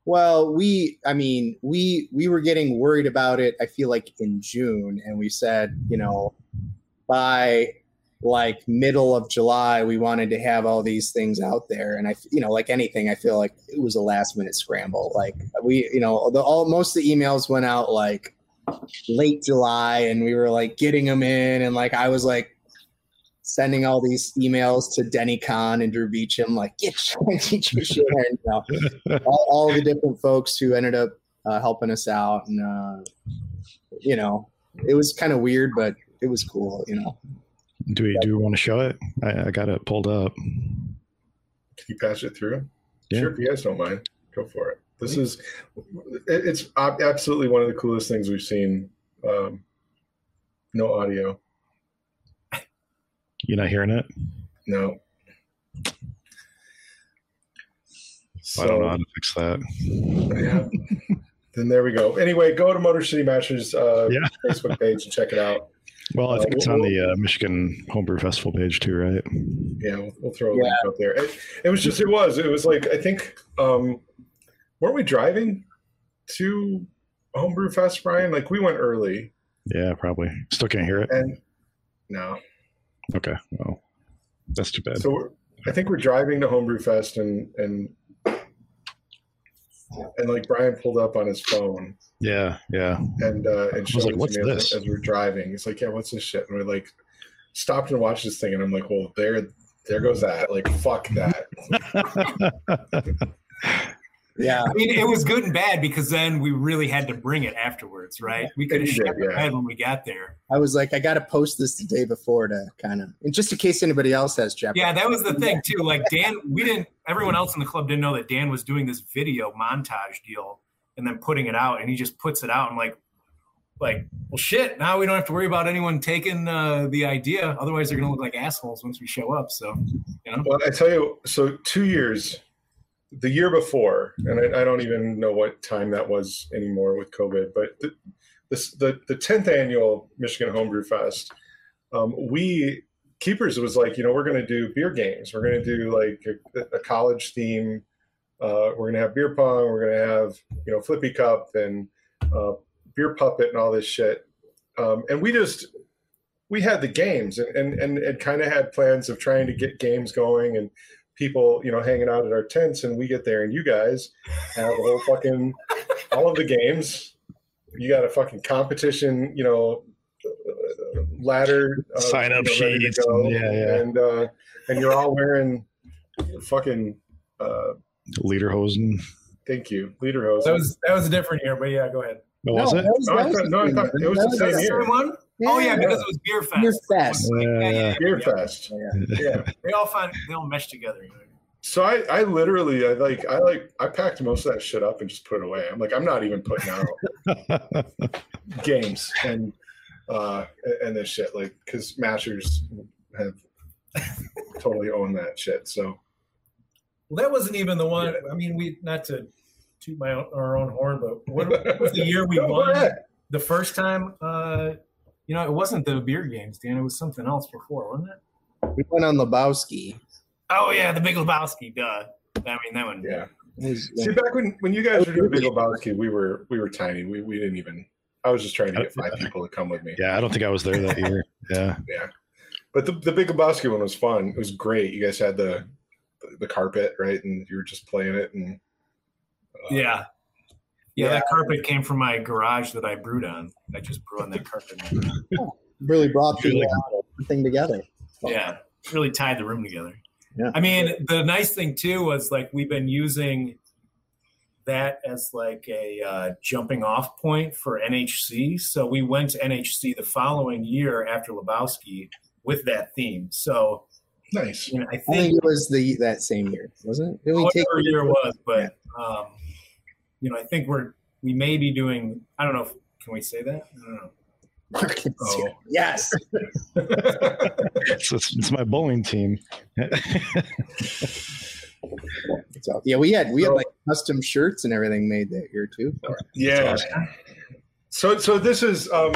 Well, we, I mean, we we were getting worried about it. I feel like in June, and we said, you know, by like middle of July, we wanted to have all these things out there. And I, you know, like anything, I feel like it was a last minute scramble. Like we, you know, the all most of the emails went out like late July, and we were like getting them in, and like I was like sending all these emails to Denny Conn and Drew Beechum, like get your, get your shit you know, all, all, the different folks who ended up uh, helping us out, and uh, you know, it was kind of weird, but it was cool, you know. Do we do we want to show it? I, I got it pulled up. Can you pass it through? Yeah. Sure, if you guys don't mind, go for it. This is it's absolutely one of the coolest things we've seen. Um, no audio, You're not hearing it? no. I don't know how to fix that. yeah. then there we go. Anyway, go to Motor City Mashers uh, Yeah. Facebook page and check it out. Well, I Uh, think it's we'll- on the uh, Michigan Homebrew Festival page too, right? Yeah, we'll, we'll throw a link up there. It, it was just, it was, it was like, I think, um, weren't we driving to Homebrew Fest, Brian? Like we went early Yeah, probably. Still can't hear it. and no. Okay. Well, that's too bad. So we're, I think we're driving to Homebrew Fest and, and, and like Brian pulled up on his phone Yeah, yeah. and, uh, and showed like, "What's me as, this?" as we're driving. He's like, yeah, what's this shit? And we're like, stopped and watched this thing. And I'm like, well, there, there goes that. Like, fuck that. Yeah. I mean, it was good and bad because then we really had to bring it afterwards, right? We could have You did, shipped yeah. ahead when we got there. I was like, I got to post this the day before to kind of, and just in case anybody else has Jeopardy. Yeah, that was the thing too. Like Dan, we didn't. Everyone else in the club didn't know that Dan was doing this video montage deal and then putting it out, and he just puts it out. and like, like, well, shit. Now we don't have to worry about anyone taking uh, the idea. Otherwise, they're gonna look like assholes once we show up. So, you know. Well, I tell you, so two years, the year before, and I, I don't even know what time that was anymore with COVID, but the the the tenth annual Michigan Homebrew Fest, um, we keepers was like, you know, we're going to do beer games. We're going to do like a, a college theme. Uh, we're going to have beer pong. We're going to have you know flippy cup and uh, beer puppet and all this shit. Um, and we just we had the games and and and, and kind of had plans of trying to get games going and people you know hanging out at our tents and we get there and you guys have a whole fucking all of the games you got a fucking competition you know uh, ladder uh, Sign up you know, ready sheets go. and- yeah, yeah. and uh and you're all wearing fucking uh Lederhosen. thank you leader hose That was that was a different year, but yeah, go ahead. Oh, was it? No, I thought- no, I thought it was the same the year. Same one? Oh yeah, because it was beer fest. Beer fest. Yeah, yeah, yeah, beer yeah. fest Yeah. yeah They all find they all mesh together. So I, I literally, I like, I like, I packed most of that shit up and just put it away. I'm like, I'm not even putting out games and uh and this shit, like, because Mashers have totally owned that shit. So Well, that wasn't even the one. I mean, we not to toot my own, our own horn, but what, what was the year we won the first time? Uh, you know, it wasn't the beer games, Dan. It was something else before, wasn't it? We went on Lebowski. Oh yeah, the Big Lebowski. Duh. I mean, that one. Yeah. Was- See, back when when you guys were doing Big Lebowski, we were we were tiny. We we didn't even. I was just trying to get five people to come with me. yeah, I don't think I was there that year. Yeah. Yeah. But the, the Big Lebowski one was fun. It was great. You guys had the the carpet, right? And you were just playing it and uh, Yeah. Yeah, Yeah. that carpet came from my garage that I brewed on. I just brew on that carpet. really brought the Really? uh, thing together. Yeah, really tied the room together. Yeah. I mean, the nice thing too was like we've been using that as like a uh, jumping off point for NHC. So we went to NHC the following year after Lebowski with that theme. So nice. you know, I I think think it was the that same year, wasn't it? Did we take whatever year it was, but um, you know, I think we're we may be doing. I don't know. if Can we say that? I don't know. Oh. Yes. It's, it's, it's my bowling team. So, yeah, we had we had like custom shirts and everything made that year too. for. Yeah. awesome. So so this is um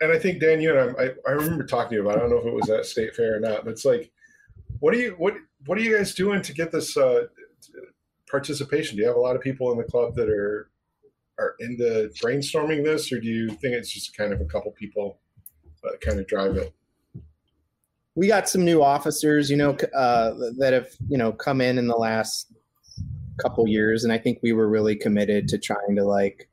and I think Dan, you and I, I, I remember talking to you about. it. I don't know if it was at State Fair or not, but it's like, what are you what what are you guys doing to get this uh, participation? Do you have a lot of people in the club that are are into brainstorming this, or do you think it's just kind of a couple people uh, kind of drive it? We got some new officers, you know, uh, that have you know come in in the last couple years, and I think we were really committed to trying to like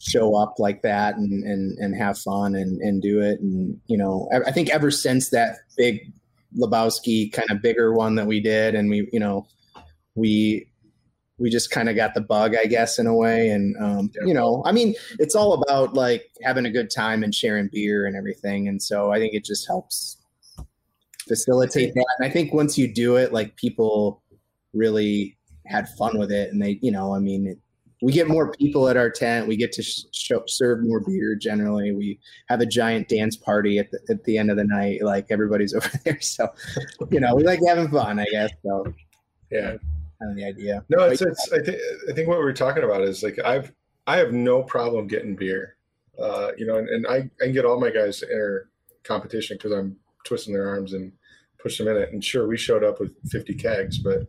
show up like that and and and have fun and and do it and you know I, I think ever since that big Lebowski kind of bigger one that we did and we you know we we just kind of got the bug, I guess, in a way. And um, you know, I mean, it's all about like having a good time and sharing beer and everything. And so I think it just helps facilitate that. And I think once you do it, like people really had fun with it, and they, you know, I mean, it, we get more people at our tent. We get to sh- show, serve more beer. Generally, we have a giant dance party at the, at the end of the night. Like everybody's over there, so you know, we like having fun. I guess so. Yeah. Kind of the idea. No, it's, it's I think I think what we're talking about is like I've I have no problem getting beer, uh, you know, and, and I, I can get all my guys to enter competition because I'm twisting their arms and push them in it. And sure, we showed up with 50 kegs, but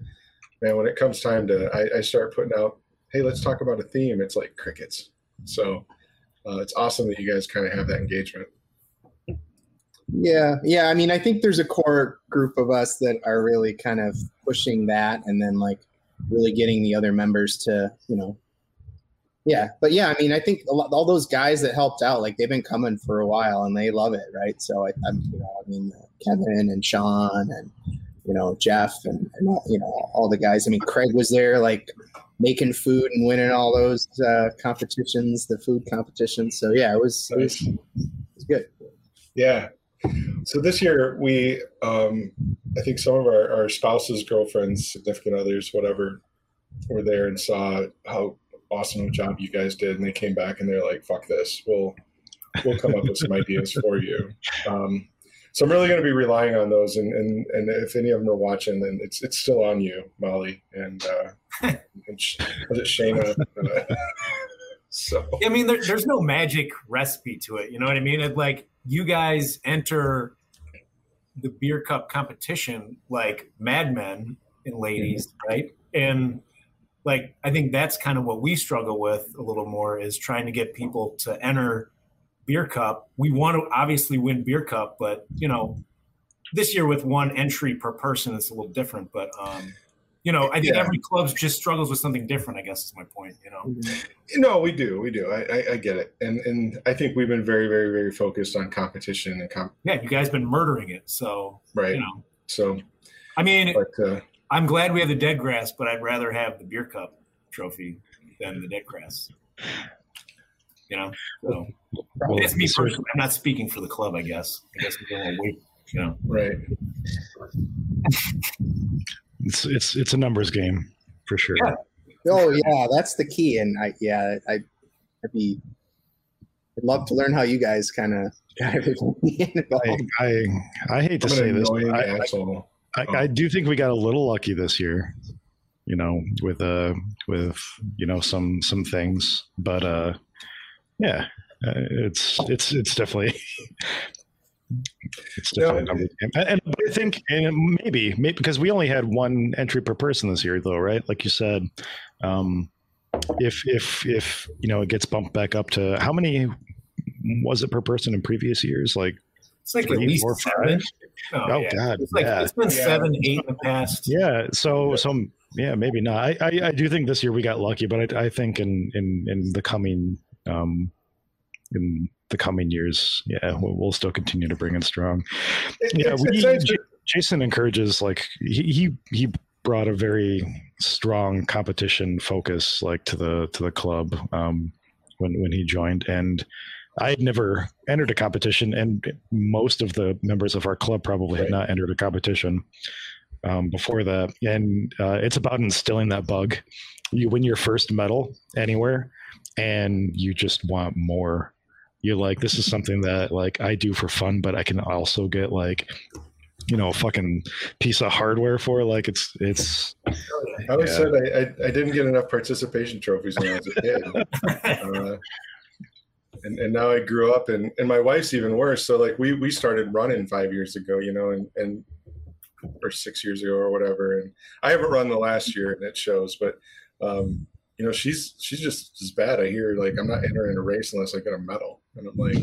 man, when it comes time to I, I start putting out, hey, let's talk about a theme. It's like crickets. So uh, it's awesome that you guys kind of have that engagement. Yeah, yeah. I mean, I think there's a core group of us that are really kind of pushing that, and then like really getting the other members to, you know, yeah. But yeah, I mean, I think lot, all those guys that helped out, like they've been coming for a while and they love it, right? So I, I'm, you know, I mean, uh, Kevin and Sean and you know Jeff and, and all, you know all the guys. I mean, Craig was there, like making food and winning all those uh, competitions, the food competitions. So yeah, it was, it was, it was good. Yeah. So this year we, um, I think some of our, our spouses, girlfriends, significant others, whatever, were there and saw how awesome a job you guys did, and they came back and they're like, "Fuck this, we'll we'll come up with some ideas for you." Um, so I'm really going to be relying on those, and, and and if any of them are watching, then it's it's still on you, Molly, and, uh, and Sh- was it Shayna? Uh, so I mean, there, there's no magic recipe to it. You know what I mean? It, like you guys enter the beer cup competition like madmen and ladies, right? And like I think that's kind of what we struggle with a little more is trying to get people to enter beer cup. We want to obviously win beer cup, but you know, this year with one entry per person, it's a little different. But um, you know, I think Yeah. every club just struggles with something different. I guess is my point. You know. No, we do, we do. I, I, I get it, and and I think we've been very, very, very focused on competition and comp. yeah, you guys been murdering it. So Right. you know, So, I mean, but uh, I'm glad we have the dead grass, but I'd rather have the beer cup trophy than the dead grass. You know, so Well, that's me personally. I'm not speaking for the club. I guess. I guess we're going to wait. You know, right. It's it's it's a numbers game for sure. Yeah. Oh yeah, that's the key. And I yeah, I I'd be I'd love to learn how you guys kind of got everything I. I I hate to I'm say this. but I, asshole. I, I do think we got a little lucky this year, you know, with uh with you know some some things, but uh yeah, uh, it's it's it's definitely it's definitely No, a numbers. And, and I think and maybe maybe because we only had one entry per person this year, though, right? Like you said, um, if if if you know it gets bumped back up to how many was it per person in previous years? Like it's like Three, at least four, seven. Oh, oh yeah. god, It's like yeah. it's been Yeah. seven, eight in the past. Yeah. So, so yeah, maybe not. I, I, I do think this year we got lucky, but I, I think in, in, in the coming, um, in the coming years, yeah, we'll, we'll still continue to bring in strong. It- Yeah. it's- We, it's J- Jason encourages like he, he, he brought a very strong competition focus like to the, to the club, um, when, when he joined and, I had never entered a competition, and most of the members of our club probably had not entered a competition um, before that. And uh, it's about instilling that bug. You win your first medal anywhere, and you just want more. You're like, this is something that like I do for fun, but I can also get like, you know, a fucking piece of hardware for. Like it's it's I always Yeah. said I, I, I didn't get enough participation trophies when I was a kid. uh, and, and now I grew up and, and my wife's even worse. So like we, we started running five years ago, you know, and, and, or six years ago or whatever. And I haven't run the last year and it shows, but, um, you know, she's, she's just as bad. I hear like, I'm not entering a race unless I get a medal. And I'm like,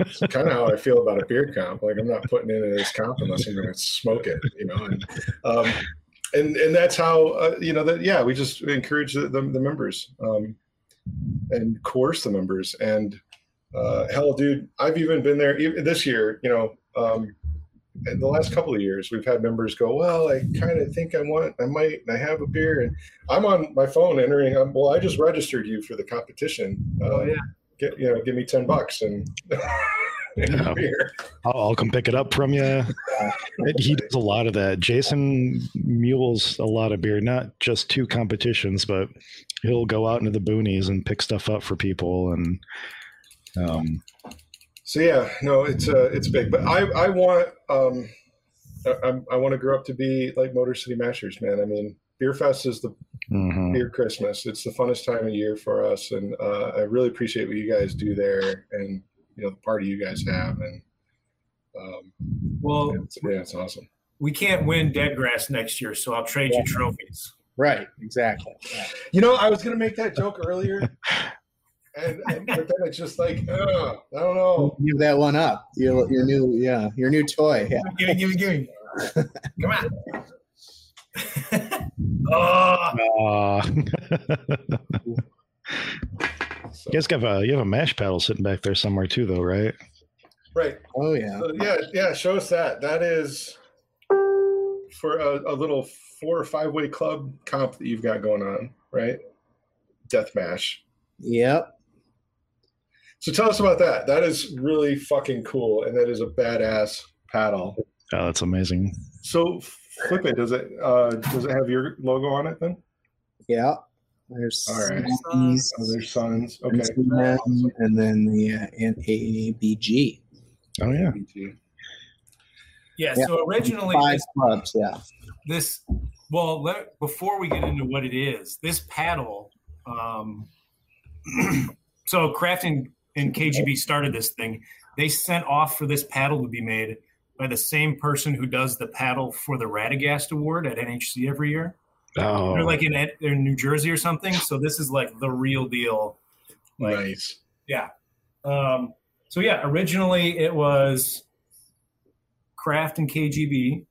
it's kind of how I feel about a beer comp. Like I'm not putting in this comp unless I'm going to smoke it, you know? And, um, and, and that's how, uh, you know, that, yeah, we just encourage the, the, the members, um, and coerce the members. And uh, hell, dude, I've even been there even this year. You know, um, the last couple of years, we've had members go, "Well, I kind of think I want, I might, I have a beer," and I'm on my phone entering. I'm, well, I just registered you for the competition. Oh Um, yeah. Get you know, give me ten bucks and. and Yeah. beer. I'll, I'll come pick it up from you. he does a lot of that. Jason mules a lot of beer, not just two competitions, but he'll go out into the boonies and pick stuff up for people. And um, So yeah, no, it's uh, it's big, but I I want um, I, I want to grow up to be like Motor City Mashers, man. I mean, Beer Fest is the mhm. beer Christmas. It's the funnest time of year for us, and uh, I really appreciate what you guys do there, and you know the party you guys have, and um, Well, it's, yeah, it's awesome. we can't win dead grass next year, so I'll trade you trophies. Right, exactly. Yeah. You know, I was gonna make that joke earlier, and, and but then it's just like, uh, I don't know. Give that one up. Your, your new, yeah, your new toy. Yeah. Give me, give me, give me. Come on. oh, Aw. So, you guys have a you have a mash paddle sitting back there somewhere too, though, right? right. Oh yeah. So, yeah, yeah. Show us that. That is for a, a little four or five way club comp that you've got going on, right? Death Mash. Yep. So tell us about that. That is really fucking cool, and that is a badass paddle. Oh, that's amazing. So flip it. Does it uh, does it have your logo on it then? Yeah. There's All right. Snappies, Oh, there's suns. Okay. MCM, and then the uh, NABG. Oh yeah. yeah. Yeah. So originally, Five this, clubs. Yeah. this well, let, before we get into what it is, this paddle. Um, so Crafting and KGB started this thing. They sent off for this paddle to be made by the same person who does the paddle for the Radegast Award at NHC every year. Oh, They're like in, they're in New Jersey or something. So this is like the real deal. Like, Nice. Yeah. Um, so yeah, originally it was Craft and KGB,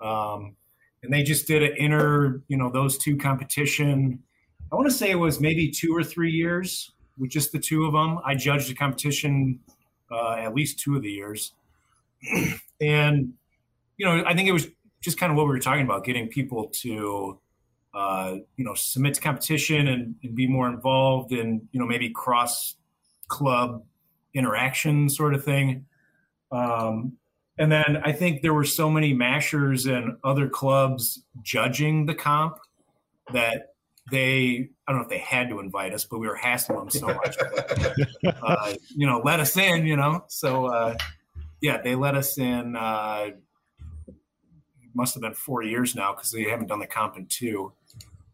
um, and they just did an inner, you know, those two competition. I want to say it was maybe two or three years with just the two of them. I judged the competition uh, at least two of the years, and you know, I think it was just kind of what we were talking about, getting people to uh, you know submit to competition and, and be more involved and you know maybe cross club interaction sort of thing. Um, and then i think there were so many mashers and other clubs judging the comp that they i don't know if they had to invite us but we were hassling them so much. Uh, you know let us in you know? So uh, yeah they let us in uh, must have been four years now because they haven't done the comp in two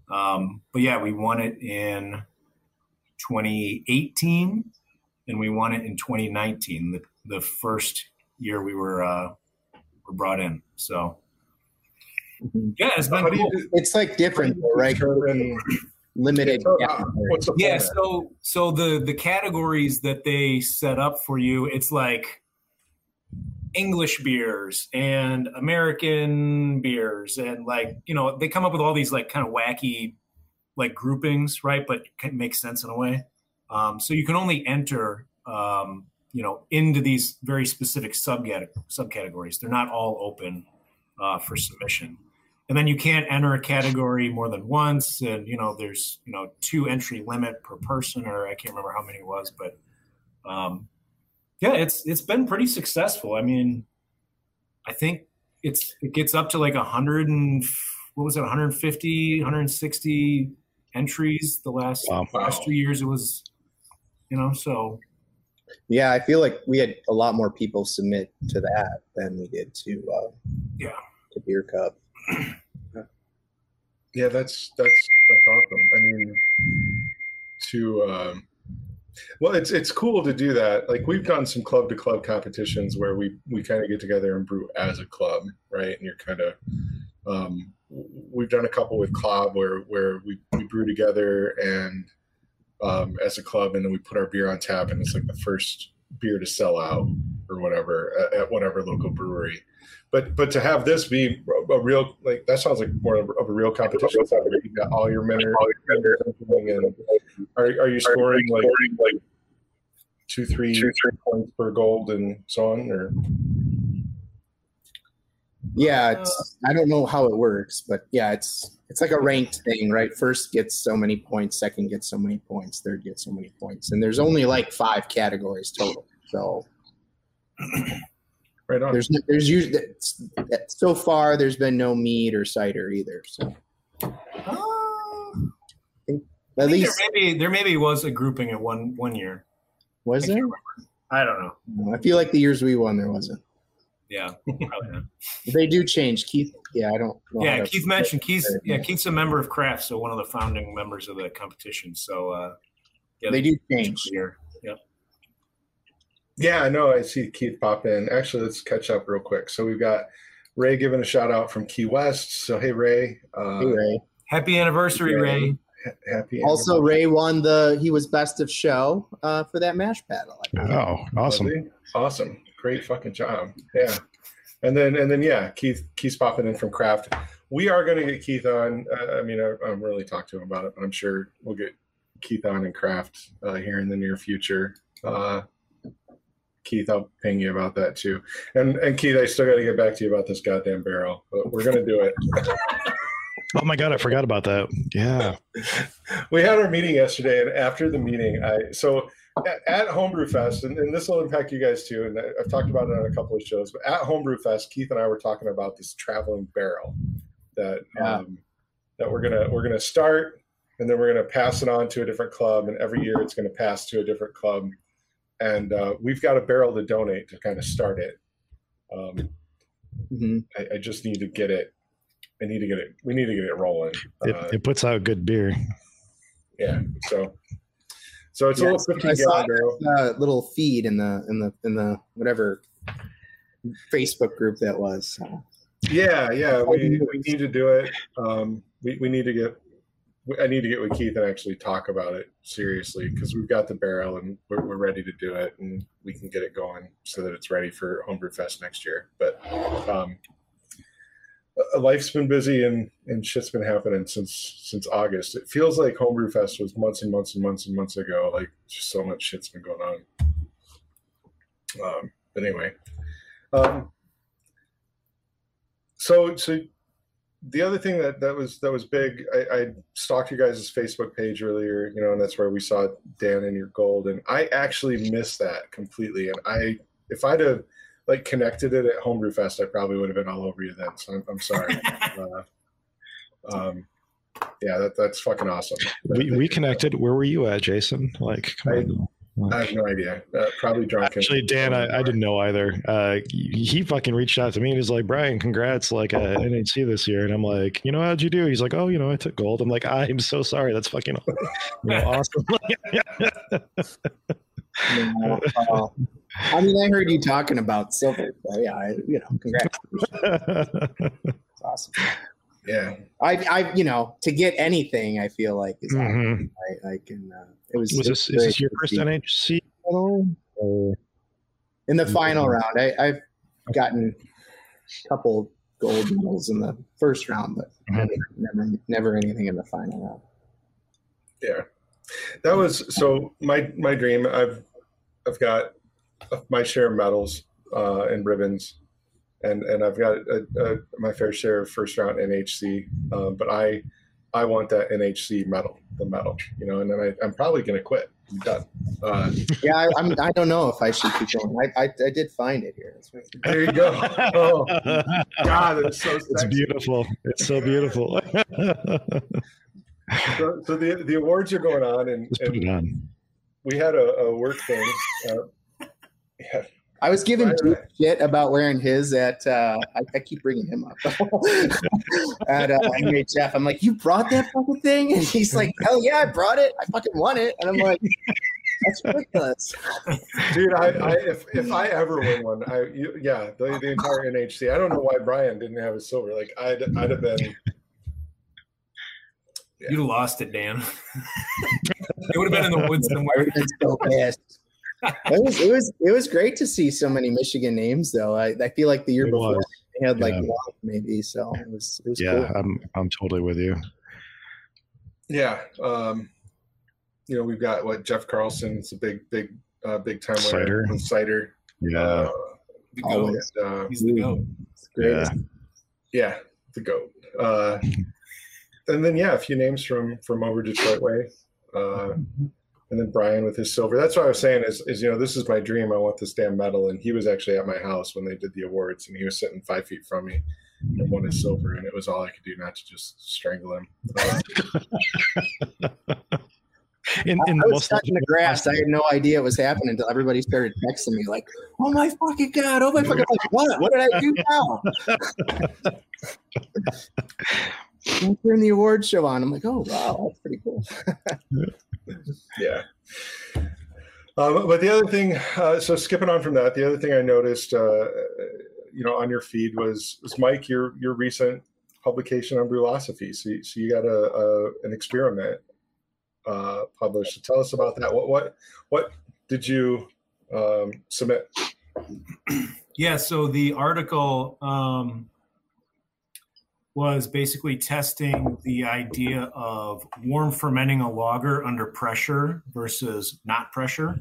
um, but yeah, we won it in 2018, and we won it in 2019, the, the first year we were uh, were brought in. So Mhm. yeah, it's been cool. It's like different, right? Limited. So, Yeah. what's the Yeah, so so the the categories that they set up for you, it's like English beers and American beers and like, you know, they come up with all these like kind of wacky like groupings, right? But it makes sense in a way. Um, so you can only enter um, you know, into these very specific subcat- subcategories. They're not all open uh, for submission and then you can't enter a category more than once and you know there's you know two entry limit per person or i can't remember how many it was but um yeah it's it's been pretty successful i mean i think it's it gets up to like a hundred and what was it 150 160 entries the last Wow. last two years it was you know so Yeah, I feel like we had a lot more people submit to that than we did to uh, yeah to Beer Cup. Yeah, that's that's that's awesome. I mean, to um, well, it's it's cool to do that. Like we've done some club to club competitions where we we kind of get together and brew as a club, right? And you're kind of um, we've done a couple with club where where we we brew together and um, as a club, and then we put our beer on tap, and it's like the first beer to sell out or whatever at, at whatever local brewery. But but to have this be a, real like that sounds like more of a real competition. You got all your men all your members and are are you scoring like like two three two three points per gold and so on or Yeah, it's I don't know how it works, but yeah, it's it's like a ranked thing, right? First gets so many points, second gets so many points, third gets so many points, and there's only like five categories total. So Right on. there's no- there's usually so far there's been no mead or cider either. So Uh, at least there maybe there maybe was a grouping at one one year. was I there? I don't know. I feel like the years we won there wasn't. Yeah. They do change, Keith. Yeah, I don't. Know how Yeah, to- Keith mentioned Keith. Yeah, Keith's a member of Craft, so one of the founding members of the competition. So uh, yeah, They do change. Here. Yep. Yeah, I know. I see Keith pop in. Actually, let's catch up real quick. So we've got Ray giving a shout out from Key West. So hey, Ray. Uh, Hey, Ray. Happy anniversary, Yeah. Ray. ha- Happy. Also, anniversary. Ray won the. He was best of show uh, for that mash battle. Oh, awesome. Lovely. Awesome. Great fucking job. Yeah. And then and then yeah, Keith Keith's popping in from Craft. We are going to get Keith on. Uh, I mean, I, haven't really talked to him about it, but I'm sure we'll get Keith on and Craft uh, here in the near future. Uh, Keith, I'll ping you about that too. And and Keith, I still got to get back to you about this goddamn barrel, but we're going to do it. Oh my god, I forgot about that. Yeah. we had our meeting yesterday, and after the meeting, I so at, at Homebrew Fest, and, and this will impact you guys too. And I- I've talked about it on a couple of shows, but at Homebrew Fest, Keith and I were talking about this traveling barrel that Yeah. um, that we're gonna we're gonna start, and then we're gonna pass it on to a different club, and every year it's gonna pass to a different club, and uh, we've got a barrel to donate to kind of start it. Um, Mhm. I, I just need to get it. I need to get it. We need to get it rolling. It, Uh, it puts out good beer. yeah. So, so it's a little I saw uh, little feed in the in the in the whatever Facebook group that was. So. Yeah, yeah. We, we need to do it. Um, we, we need to get. I need to get with Keith and actually talk about it seriously because we've got the barrel and we're, we're ready to do it and we can get it going so that it's ready for Homebrew Fest next year. But um, life's been busy and and shit's been happening since since August. It feels like Homebrew Fest was months and months and months and months ago. Like just so much shit's been going on. Um, but anyway, um, so so the other thing that that was that was big. I, I stalked you guys' Facebook page earlier, you know, and that's where we saw Dan and your gold, and I actually missed that completely. And I, if I'd have like connected it at Homebrew Fest, I probably would have been all over you then. So I'm, I'm sorry. uh, um, yeah, that, that's fucking awesome. We, we connected. Where were you at, Jason? Like, come I- on. I have no idea. Uh, probably drunk. Actually, Dan, I, I didn't know either. Uh, he he fucking reached out to me and he's like, Brian, congrats, like uh, NHC this year. And I'm like, you know, how'd you do? He's like, oh, you know, I took gold. I'm like, I'm so sorry. That's fucking you know, awesome. Yeah, I mean, I heard you talking about silver. So yeah, I, you know, congrats. It's awesome. Yeah. I, I, you know, to get anything, I feel like is Mhm. I, I can. Uh, it was. Was this is this your first see. NHC medal? In the final round? I, I've gotten a couple gold medals in the first round, but Mhm. never, never, never anything in the final round. Yeah, that was so my my dream. I've I've got my share of medals uh, and ribbons, and and I've got a, a, my fair share of first round NHC. Um, but I I want that NHC medal, the medal, you know. And then I, I'm probably going to quit. I'm done. Uh, Yeah, I, I'm. I don't know if I should keep going. I, I, I did find it here. There you go. Oh God, it's so it's beautiful. It's so beautiful. So, so the the awards are going on, and, and on. we had a, a work thing. Uh, yeah, I was giving Right, right. shit about wearing his at. Uh, I, I keep bringing him up at uh, MHF. I'm like, you brought that fucking thing, and he's like, hell yeah, I brought it. I fucking won it, and I'm like, that's ridiculous. Dude, I, I if if I ever win one, I you, yeah, the, the entire NHC. I don't know why Brian didn't have his silver. Like I'd I'd have been. You lost it, Dan. it would have been in the woods I somewhere. would so pissed. It was it was it was great to see so many Michigan names though. I, I feel like the year It before was. they had like Yeah. one maybe, so it was it was Yeah, cool. I'm I'm totally with you. Yeah, um, you know we've got what Jeff Carlson. It's a big big uh, big time winner Cider. with cider. Yeah. Uh, The goat. Always. and, uh, He's the goat. Great. Yeah. yeah, the goat. Uh, and then yeah, a few names from from over Detroit way. Uh, and then Brian with his silver. That's what I was saying is, is you know this is my dream. I want this damn medal, and he was actually at my house when they did the awards, and he was sitting five feet from me and won his silver, and it was all I could do not to just strangle him. In, in I was most stuck in the grass. I had no idea it was happening until everybody started texting me like, "Oh my fucking god! Oh my fucking like, what? What did I do now?" And Turn the award show on. I'm like, "Oh wow, that's pretty cool." yeah. Um, but the other thing, uh, so skipping on from that, the other thing I noticed, uh, you know, on your feed was was Mike your your recent publication on Brulosophy. So, you- so you got a, a an experiment uh, published. So tell us about that. What what what did you um, submit? Yeah, so the article um, was basically testing the idea of warm fermenting a lager under pressure versus not pressure.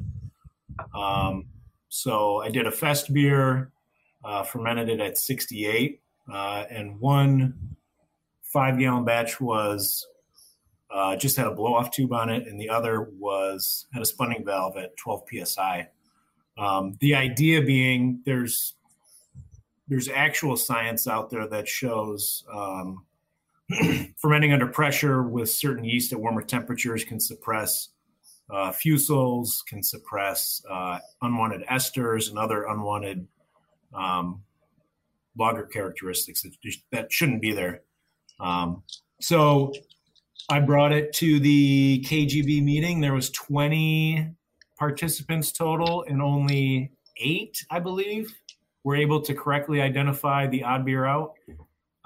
Um, so I did a fest beer, uh, fermented it at 68, uh, and one five gallon batch was uh, just had a blow off tube on it, and the other was had a spunding valve at 12 psi. Um, the idea being there's there's actual science out there that shows um, fermenting under pressure with certain yeast at warmer temperatures can suppress uh, fusels, can suppress uh, unwanted esters and other unwanted um, lager characteristics that, that shouldn't be there. Um, so I brought it to the KGB meeting. There was 20 participants total, and only eight, I believe, were able to correctly identify the odd beer out,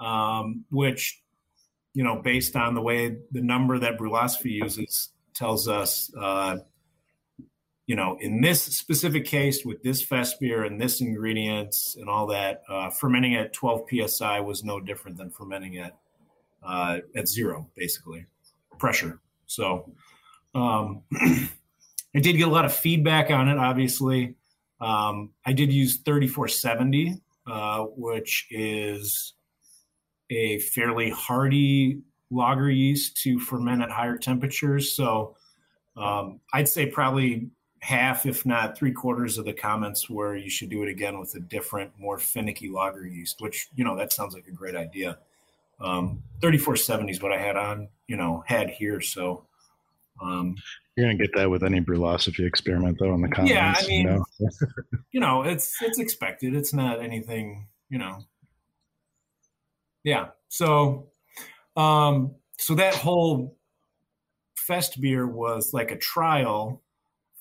um, which, you know, based on the way the number that Brulosophy uses tells us, uh, you know, in this specific case with this fest beer and this ingredients and all that, uh, fermenting at 12 psi was no different than fermenting at uh, at zero, basically pressure. So. Um, I did get a lot of feedback on it, obviously. Um, I did use 3470, uh, which is a fairly hardy lager yeast to ferment at higher temperatures. So um, I'd say probably half, if not three quarters of the comments were you should do it again with a different, more finicky lager yeast, which, you know, that sounds like a great idea. Um, 3470 is what I had on, you know, had here. So, um, You're gonna get that with any Brulosophy experiment, though, in the comments. Yeah, I mean, you know? you know, it's it's expected. It's not anything, you know. Yeah. So, um, so that whole fest beer was like a trial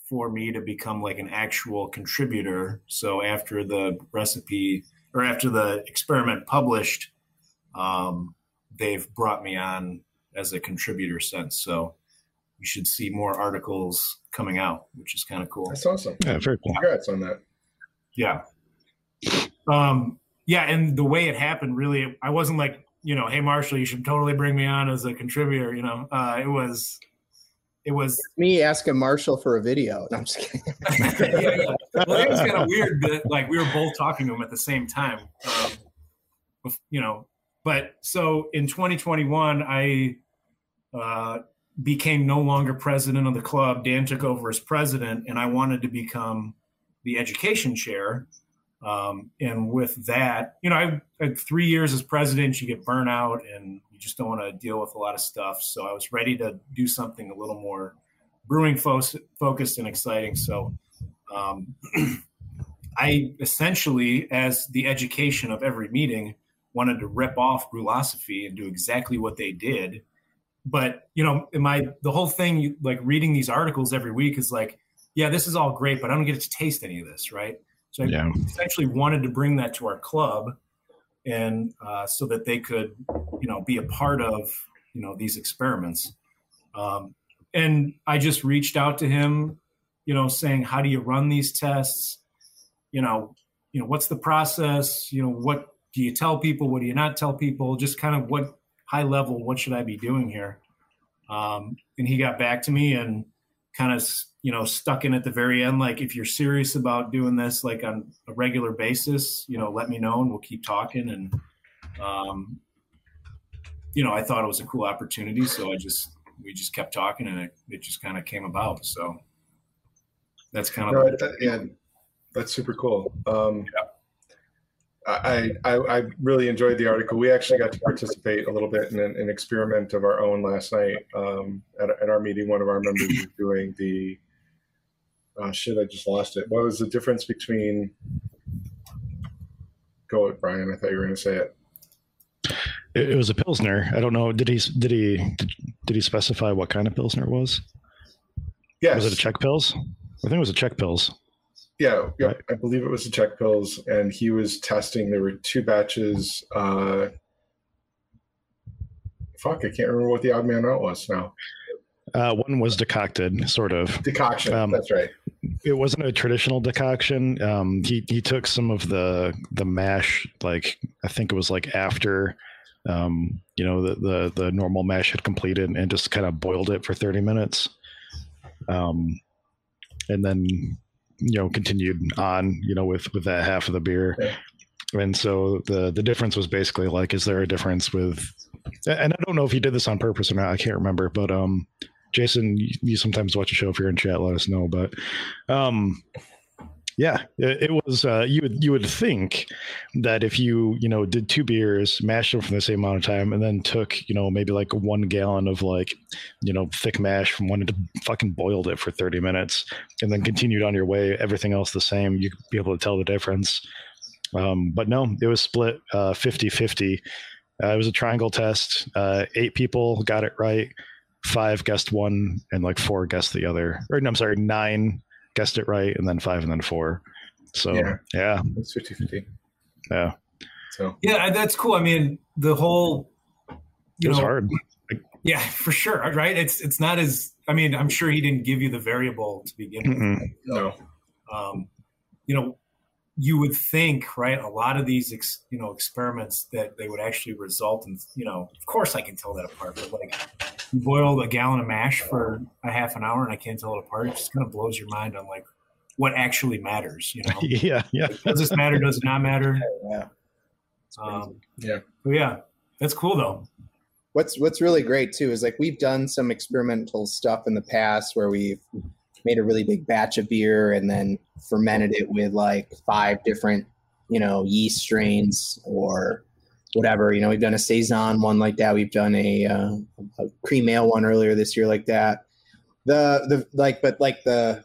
for me to become like an actual contributor. So after the recipe or after the experiment published, um, they've brought me on as a contributor since. So you should see more articles coming out, which is kind of cool. That's awesome. yeah, very cool. Congrats on that. Yeah. Um, yeah, and the way it happened, really, I wasn't like, you know, hey Marshall, you should totally bring me on as a contributor. You know, uh, it was, it was. Me asking Marshall for a video. No, I'm just kidding. yeah, yeah. Well, it was kind of weird that like we were both talking to him at the same time. Um, you know, but so in 2021, I uh, became no longer president of the club. Dan took over as president, and I wanted to become the education chair. Um, and with that, you know, I had three years as president, you get burnout and you just don't want to deal with a lot of stuff. So I was ready to do something a little more brewing fo- focused and exciting. So um, I essentially, as the education of every meeting, wanted to rip off Brulosophy and do exactly what they did. But you know, in my the whole thing, like reading these articles every week, is like, yeah, this is all great, but I don't get to taste any of this, right? So I Yeah. essentially wanted to bring that to our club, and uh, so that they could, you know, be a part of you know these experiments. Um, and I just reached out to him, you know, saying, how do you run these tests? You know, you know, what's the process? You know, what do you tell people? What do you not tell people? Just kind of what high level, what should I be doing here? Um, and he got back to me and kind of, you know, stuck in at the very end. Like, if you're serious about doing this, like on a regular basis, you know, let me know and we'll keep talking. And um, you know, I thought it was a cool opportunity, so I just we just kept talking, and it, it just kind of came about. So that's kind of No, that- yeah, that's super cool. Um, I, I I really enjoyed the article. We actually got to participate a little bit in an, an experiment of our own last night um, at, at our meeting. One of our members was doing the oh shit, I just lost it. What was the difference between? Go with Brian. I thought you were going to say it. It, it was a pilsner. I don't know. Did he did he did, he specify what kind of pilsner it was? Yes. Was it a Czech pils? I think it was a Czech pils. Yeah, yeah, Right. I believe it was the Czech pils, and he was testing. There were two batches. Uh, fuck, I can't remember what the odd man out was now. Uh, one was decocted, sort of. Decoction. Um, that's right. It wasn't a traditional decoction. Um, he he took some of the the mash, like I think it was like after, um, you know, the the the normal mash had completed, and just kind of boiled it for thirty minutes, um, and then you know continued on, you know, with with that half of the beer. And so the the difference was basically like, is there a difference with? And I don't know if he did this on purpose or not. I can't remember, but um, Jason, you, you sometimes watch a show if you're in chat. Let us know. But um, yeah, it, was. Uh, you would you would think that if you you know did two beers, mashed them for the same amount of time, and then took you know maybe like one gallon of like you know thick mash from one and fucking boiled it for thirty minutes, and then continued on your way, everything else the same, you'd be able to tell the difference. Um, but no, it was split uh, 50-50. Uh, it was a triangle test. Uh, eight people got it right. Five guessed one, and like four guessed the other. Or no, I'm sorry, nine guessed it right, and then five, and then four. So Yeah. yeah, It's 50 50. yeah, So, yeah, that's cool. I mean, the whole it was know, hard. Yeah, for sure. Right. It's it's not as I mean, I'm sure he didn't give you the variable to begin with. Mm-mm. no. um, you know, you would think, right, a lot of these, ex, you know, experiments that they would actually result in, you know, of course I can tell that apart, but like you boil a gallon of mash for a half an hour and I can't tell it apart. It just kind of blows your mind on like what actually matters, you know? yeah, yeah. Does this matter? Does it not matter? Yeah. Um, Yeah. but yeah, that's cool though. what's what's really great too is like we've done some experimental stuff in the past where we've made a really big batch of beer and then fermented it with like five different you know yeast strains or whatever you know we've done a saison one like that. We've done a, uh, a cream ale one earlier this year like that. The the like but like the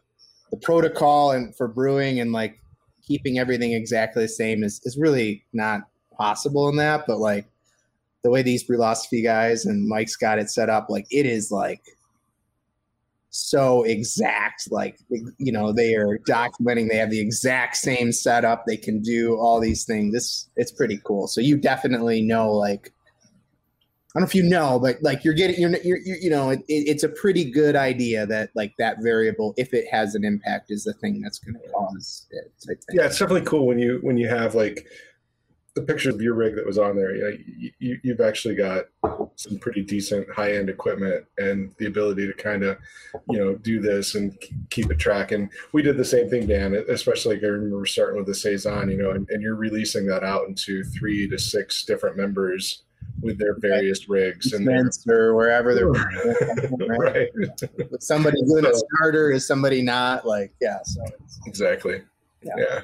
the protocol and for brewing and like keeping everything exactly the same is, is really not possible in that but like the way these Brulosophy guys and Mike's got it set up, like it is like so exact. Like you know, they are documenting. They have the exact same setup. They can do all these things. This it's pretty cool. So you definitely know, like I don't know if you know, but like you're getting, you're, you're, you're you know, it, it, it's a pretty good idea that like that variable, if it has an impact, is the thing that's going to cause it. Yeah, it's definitely cool when you when you have like the picture of your rig that was on there. You you, you, you've actually got some pretty decent high end equipment and the ability to kind of you know do this and keep it track. And we did the same thing, Dan. Especially like I remember starting with the saison, you know, and, and you're releasing that out into three to six different members with their various rigs and their, or wherever they're right. somebody doing a starter is somebody not like yeah so Exactly. Yeah. Yeah.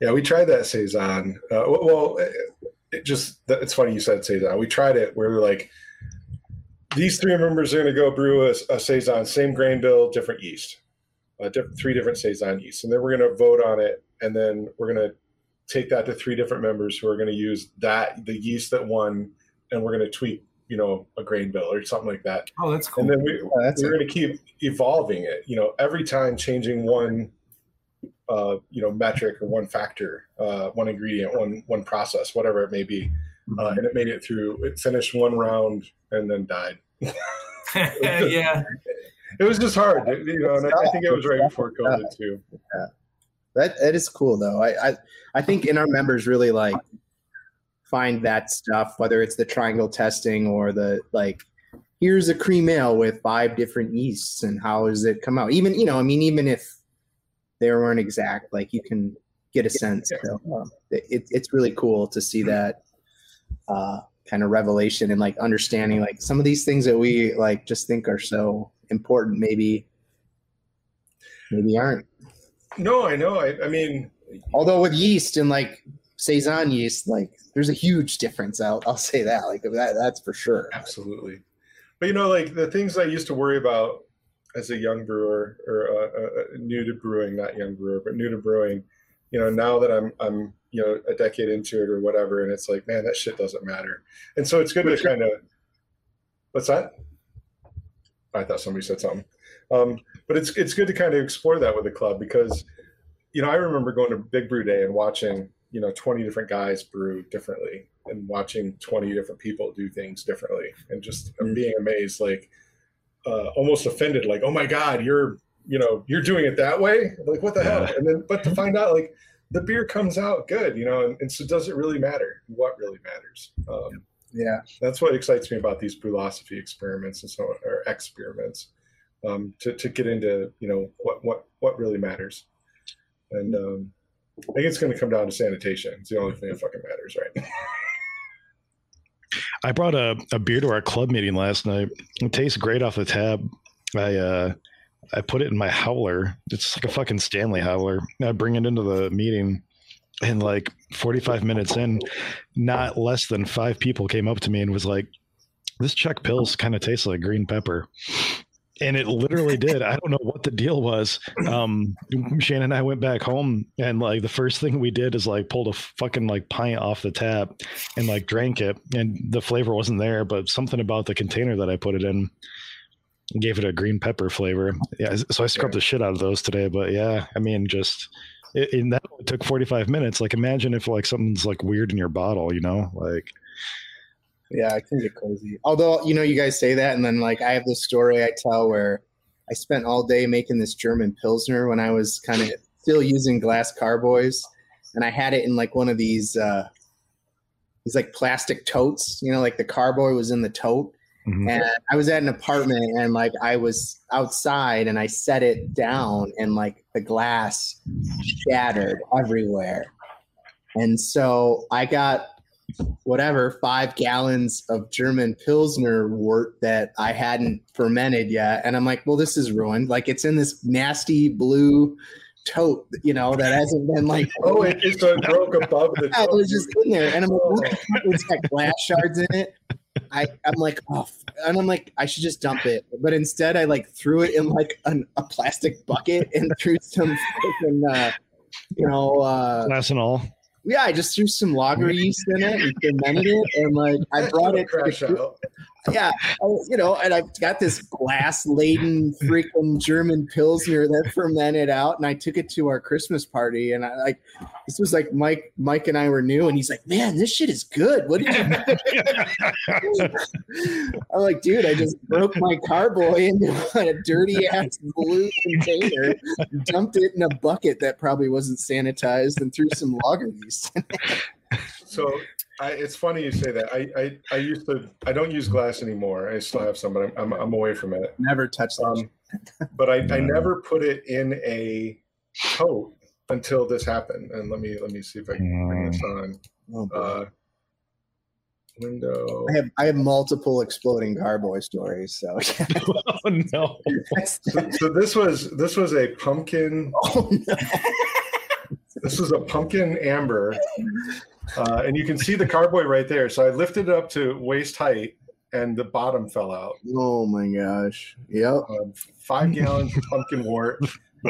Yeah. we tried that saison. Uh, well, well, it, it just it's funny you said saison. We tried it where we're like, these three members are going to go brew a, a saison, same grain bill, different yeast, uh, diff- three different saison yeasts, and then we're going to vote on it, and then we're going to take that to three different members who are going to use that the yeast that won, and we're going to tweak, you know, a grain bill or something like that. Oh, that's cool. And then we, Oh, that's we're going to keep evolving it you know every time changing one uh, you know metric or one factor uh, one ingredient one one process whatever it may be. Uh, and it made it through it finished one round and then died. Yeah. it was just hard you know and I, I think it was right before covid too. That that is cool though. I, I i think in our members really like find that stuff whether it's the triangle testing or the like here's a cream ale with five different yeasts and how does it come out? Even you know i mean even if they weren't exact like you can get a sense so, um, it, it's really cool to see that uh, kind of revelation and like understanding like some of these things that we like just think are so important maybe maybe aren't. No, I know. I, I mean, although with yeast and like saison yeast, like there's a huge difference. I'll I'll say that like that that's for sure. Absolutely, but you know, like the things I used to worry about as a young brewer or uh, uh, uh, new to brewing, not young brewer, but new to brewing. You know, now that I'm I'm you know a decade into it or whatever, and it's like, man, that shit doesn't matter. And so it's good to kind of. What's that? I thought somebody said something. Um, but it's it's good to kind of explore that with the club because, you know, I remember going to Big Brew Day and watching you know 20 different guys brew differently and watching 20 different people do things differently and just mm-hmm. being amazed like uh, almost offended like oh my god you're you know you're doing it that way? Like what the yeah. hell and then but to find out like the beer comes out good you know and, and so does it really matter what really matters? Um, yeah. That's what excites me about these Brulosophy experiments and so or experiments um, to, to get into you know what what what really matters. And um, i think it's going to come down to sanitation. It's the only thing that fucking matters right I brought a, a beer to our club meeting last night. It tastes great off the tab. I uh, I put it in my howler. It's like a fucking Stanley howler. I bring it into the meeting, and like 45 minutes in, not less than five people came up to me and was like, "This Czech pils kind of tastes like green pepper." And it literally did. I don't know what the deal was. Um, Shannon and I went back home, and like the first thing we did is like pulled a fucking like pint off the tap and like drank it, and the flavor wasn't there, but something about the container that I put it in gave it a green pepper flavor. Yeah, so I scrubbed the shit out of those today. But yeah, I mean, just it, and that took forty five minutes. Like, imagine if like something's like weird in your bottle, you know, like yeah, it can get crazy. Although, you know, you guys say that, and then like I have this story I tell where I spent all day making this German Pilsner when I was kind of still using glass carboys, and I had it in like one of these uh these like plastic totes, you know, like the carboy was in the tote. Mm-hmm. And I was at an apartment and like I was outside and I set it down and like the glass shattered everywhere. And so I got whatever five gallons of German Pilsner wort that I hadn't fermented yet. And I'm like, well, this is ruined. Like it's in this nasty blue tote, you know, that hasn't been like oh, it just broke above the. Yeah, it was just in there, and I'm like, it's got glass shards in it. I I'm like, oh, and I'm like, I should just dump it, but instead I like threw it in like an, a plastic bucket and threw some freaking, uh, you know, uh, glass and all yeah, I just threw some lager yeast in it and fermented it, and like I brought it. To, yeah, I, you know, and I've got this glass laden freaking German pilsner that fermented out, and I took it to our Christmas party, and I like this was like Mike, Mike and I were new, and he's like, "Man, this shit is good. What did you?" I'm like, "Dude, I just broke my carboy into a dirty ass blue container, dumped it in a bucket that probably wasn't sanitized, and threw some lager yeast." so I, it's funny you say that. I, I, I used to. I don't use glass anymore. I still have some, but I'm I'm, I'm away from it. Never touch them. Um, but I, I never put it in a coat until this happened. And let me let me see if I can bring this on. Oh, uh, window. I have I have multiple exploding carboy stories. So oh no. so, so, this was this was a pumpkin. Oh no. this was a pumpkin amber uh, and you can see the carboy right there. So I lifted it up to waist height, and the bottom fell out. Oh my gosh! Yep. Uh, five gallons of pumpkin wort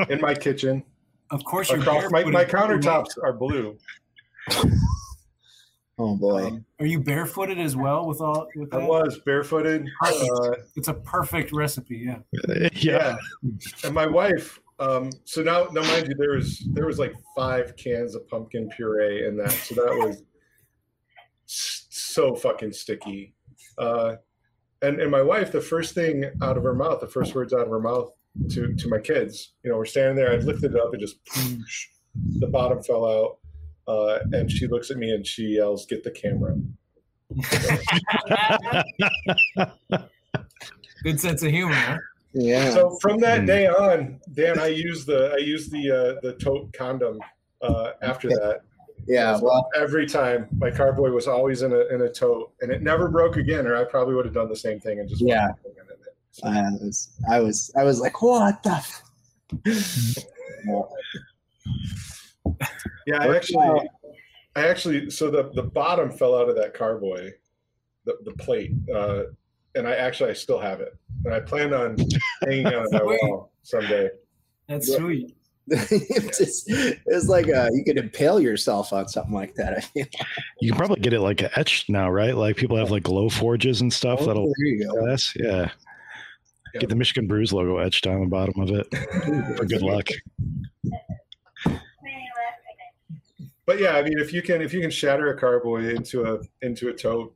in my kitchen. Of course, Across, my, my countertops are blue. Oh boy! Um, are you barefooted as well with all? With that? I was barefooted. Uh, it's a perfect recipe. Yeah. yeah. And my wife um, so now, now, mind you, there was there was like five cans of pumpkin puree in that, so that was so fucking sticky. Uh, and and my wife, the first thing out of her mouth, the first words out of her mouth to to my kids, you know, we're standing there. I lifted it up and just poosh, the bottom fell out, uh, and she looks at me and she yells, "Get the camera!" Good sense of humor. Huh? Yeah. So from that hmm. day on, Dan, I used the I used the uh, the tote condom uh, after that. Yeah, So well, every time my carboy was always in a in a tote, and it never broke again, or I probably would have done the same thing and just Yeah. walked in it. So- I was, I was, I was like, what the? F-? Yeah, I actually, I actually, so the the bottom fell out of that carboy, the the plate, uh, and I actually I still have it, and I plan on hanging it on my wall someday. That's Yeah. sweet. it's just, it's like uh you could impale yourself on something like that. I feel. You can probably get it like etched now, right? Like people have like Glowforges and stuff that'll Oh, there you go. glass. Yeah. Get the Michigan Brews logo etched on the bottom of it for good luck. But yeah, I mean, if you can if you can shatter a carboy into a into a tote,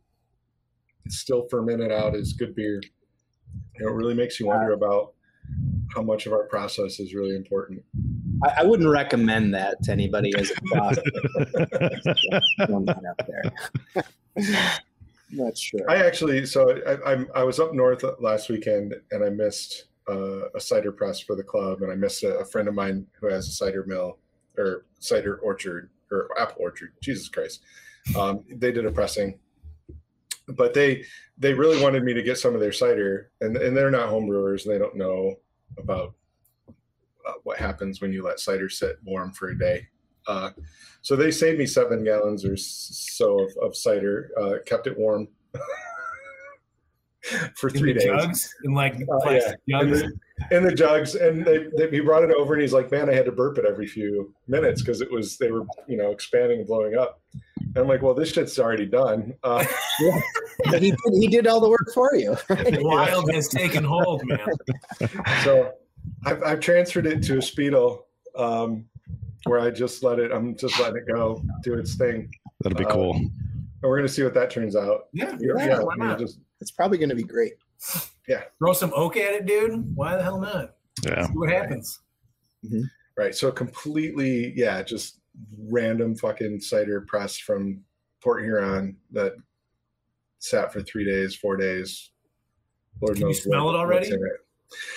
it's still fermented out as good beer. You know, it really makes you wonder about how much of our process is really important. I, I wouldn't recommend that to anybody as a process. Throwing that out there. Not sure. I actually, so I, I'm I was up north last weekend and I missed uh, a cider press for the club, and I missed a, a friend of mine who has a cider mill or cider orchard or apple orchard. Jesus Christ, um, they did a pressing, but they they really wanted me to get some of their cider, and and they're not home brewers, and they don't know about uh, what happens when you let cider sit warm for a day. Uh, so they saved me seven gallons or so of, of cider, uh, kept it warm for In three the days jugs, in like plastic in jugs. the, in the jugs. And they, they, he brought it over and he's like, man, I had to burp it every few minutes because it was, they were, you know, expanding and blowing up. And I'm like, well, this shit's already done. Uh, he did, he did all the work for you. The wild has taken hold, man. so I've, I've transferred it to a Speidel um, where I just let it, I'm just letting it go, do its thing. That'll be Uh, cool. And we're going to see what that turns out. Yeah, Yeah, yeah, why not? just It's probably going to be great. Yeah. Throw some oak at it, dude. Why the hell not? Yeah. See what happens. Right. So completely, yeah, just random fucking cider press from Port Huron that sat for three days, four days. Lord Can you knows smell what- it already? it.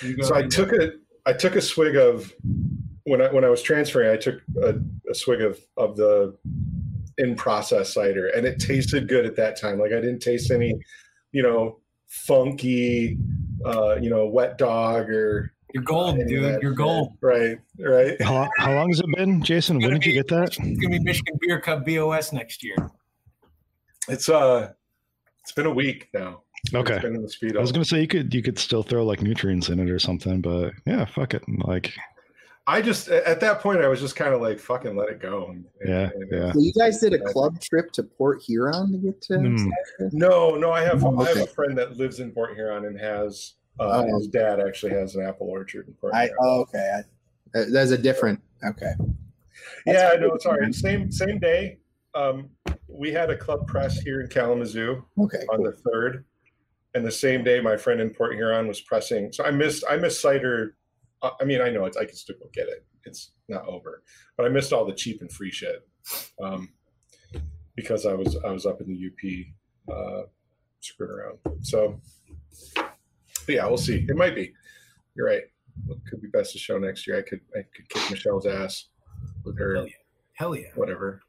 You So I took a I took a swig of when I when I was transferring, I took a, a swig of of the in process cider, and it tasted good at that time. Like I didn't taste any, you know, funky, uh, you know, wet dog or You're gold, dude. that You're gold. Right. Right. How, how long has it been, Jason? When did you get that? It's gonna be Michigan Beer Cup BOS next year. It's uh, it's been a week now. Okay. It's been in the speed. I was gonna say you could you could still throw like nutrients in it or something, but yeah, fuck it. Like I just at that point I was just kind of like fucking let it go. And, Yeah, and- yeah. So you guys did a club trip to Port Huron to get to. Hmm. No, no, I have Oh, I have a friend that lives in Port Huron and has uh, Oh. his dad actually has an apple orchard in Port I oh, okay. I, there's a different. Okay. yeah, no, sorry. Same same day. Um, we had a club press here in Kalamazoo Okay. on the third, and the same day my friend in Port Huron was pressing. So I missed I missed cider. uh, I mean, I know it's I can still go get it. It's not over, but I missed all the cheap and free shit um, because I was I was up in the UP uh, screwing around. So yeah, we'll see. It might be. You're right. It could be best to show next year. I could I could kick Michelle's ass with her Hell yeah. Hell yeah. whatever.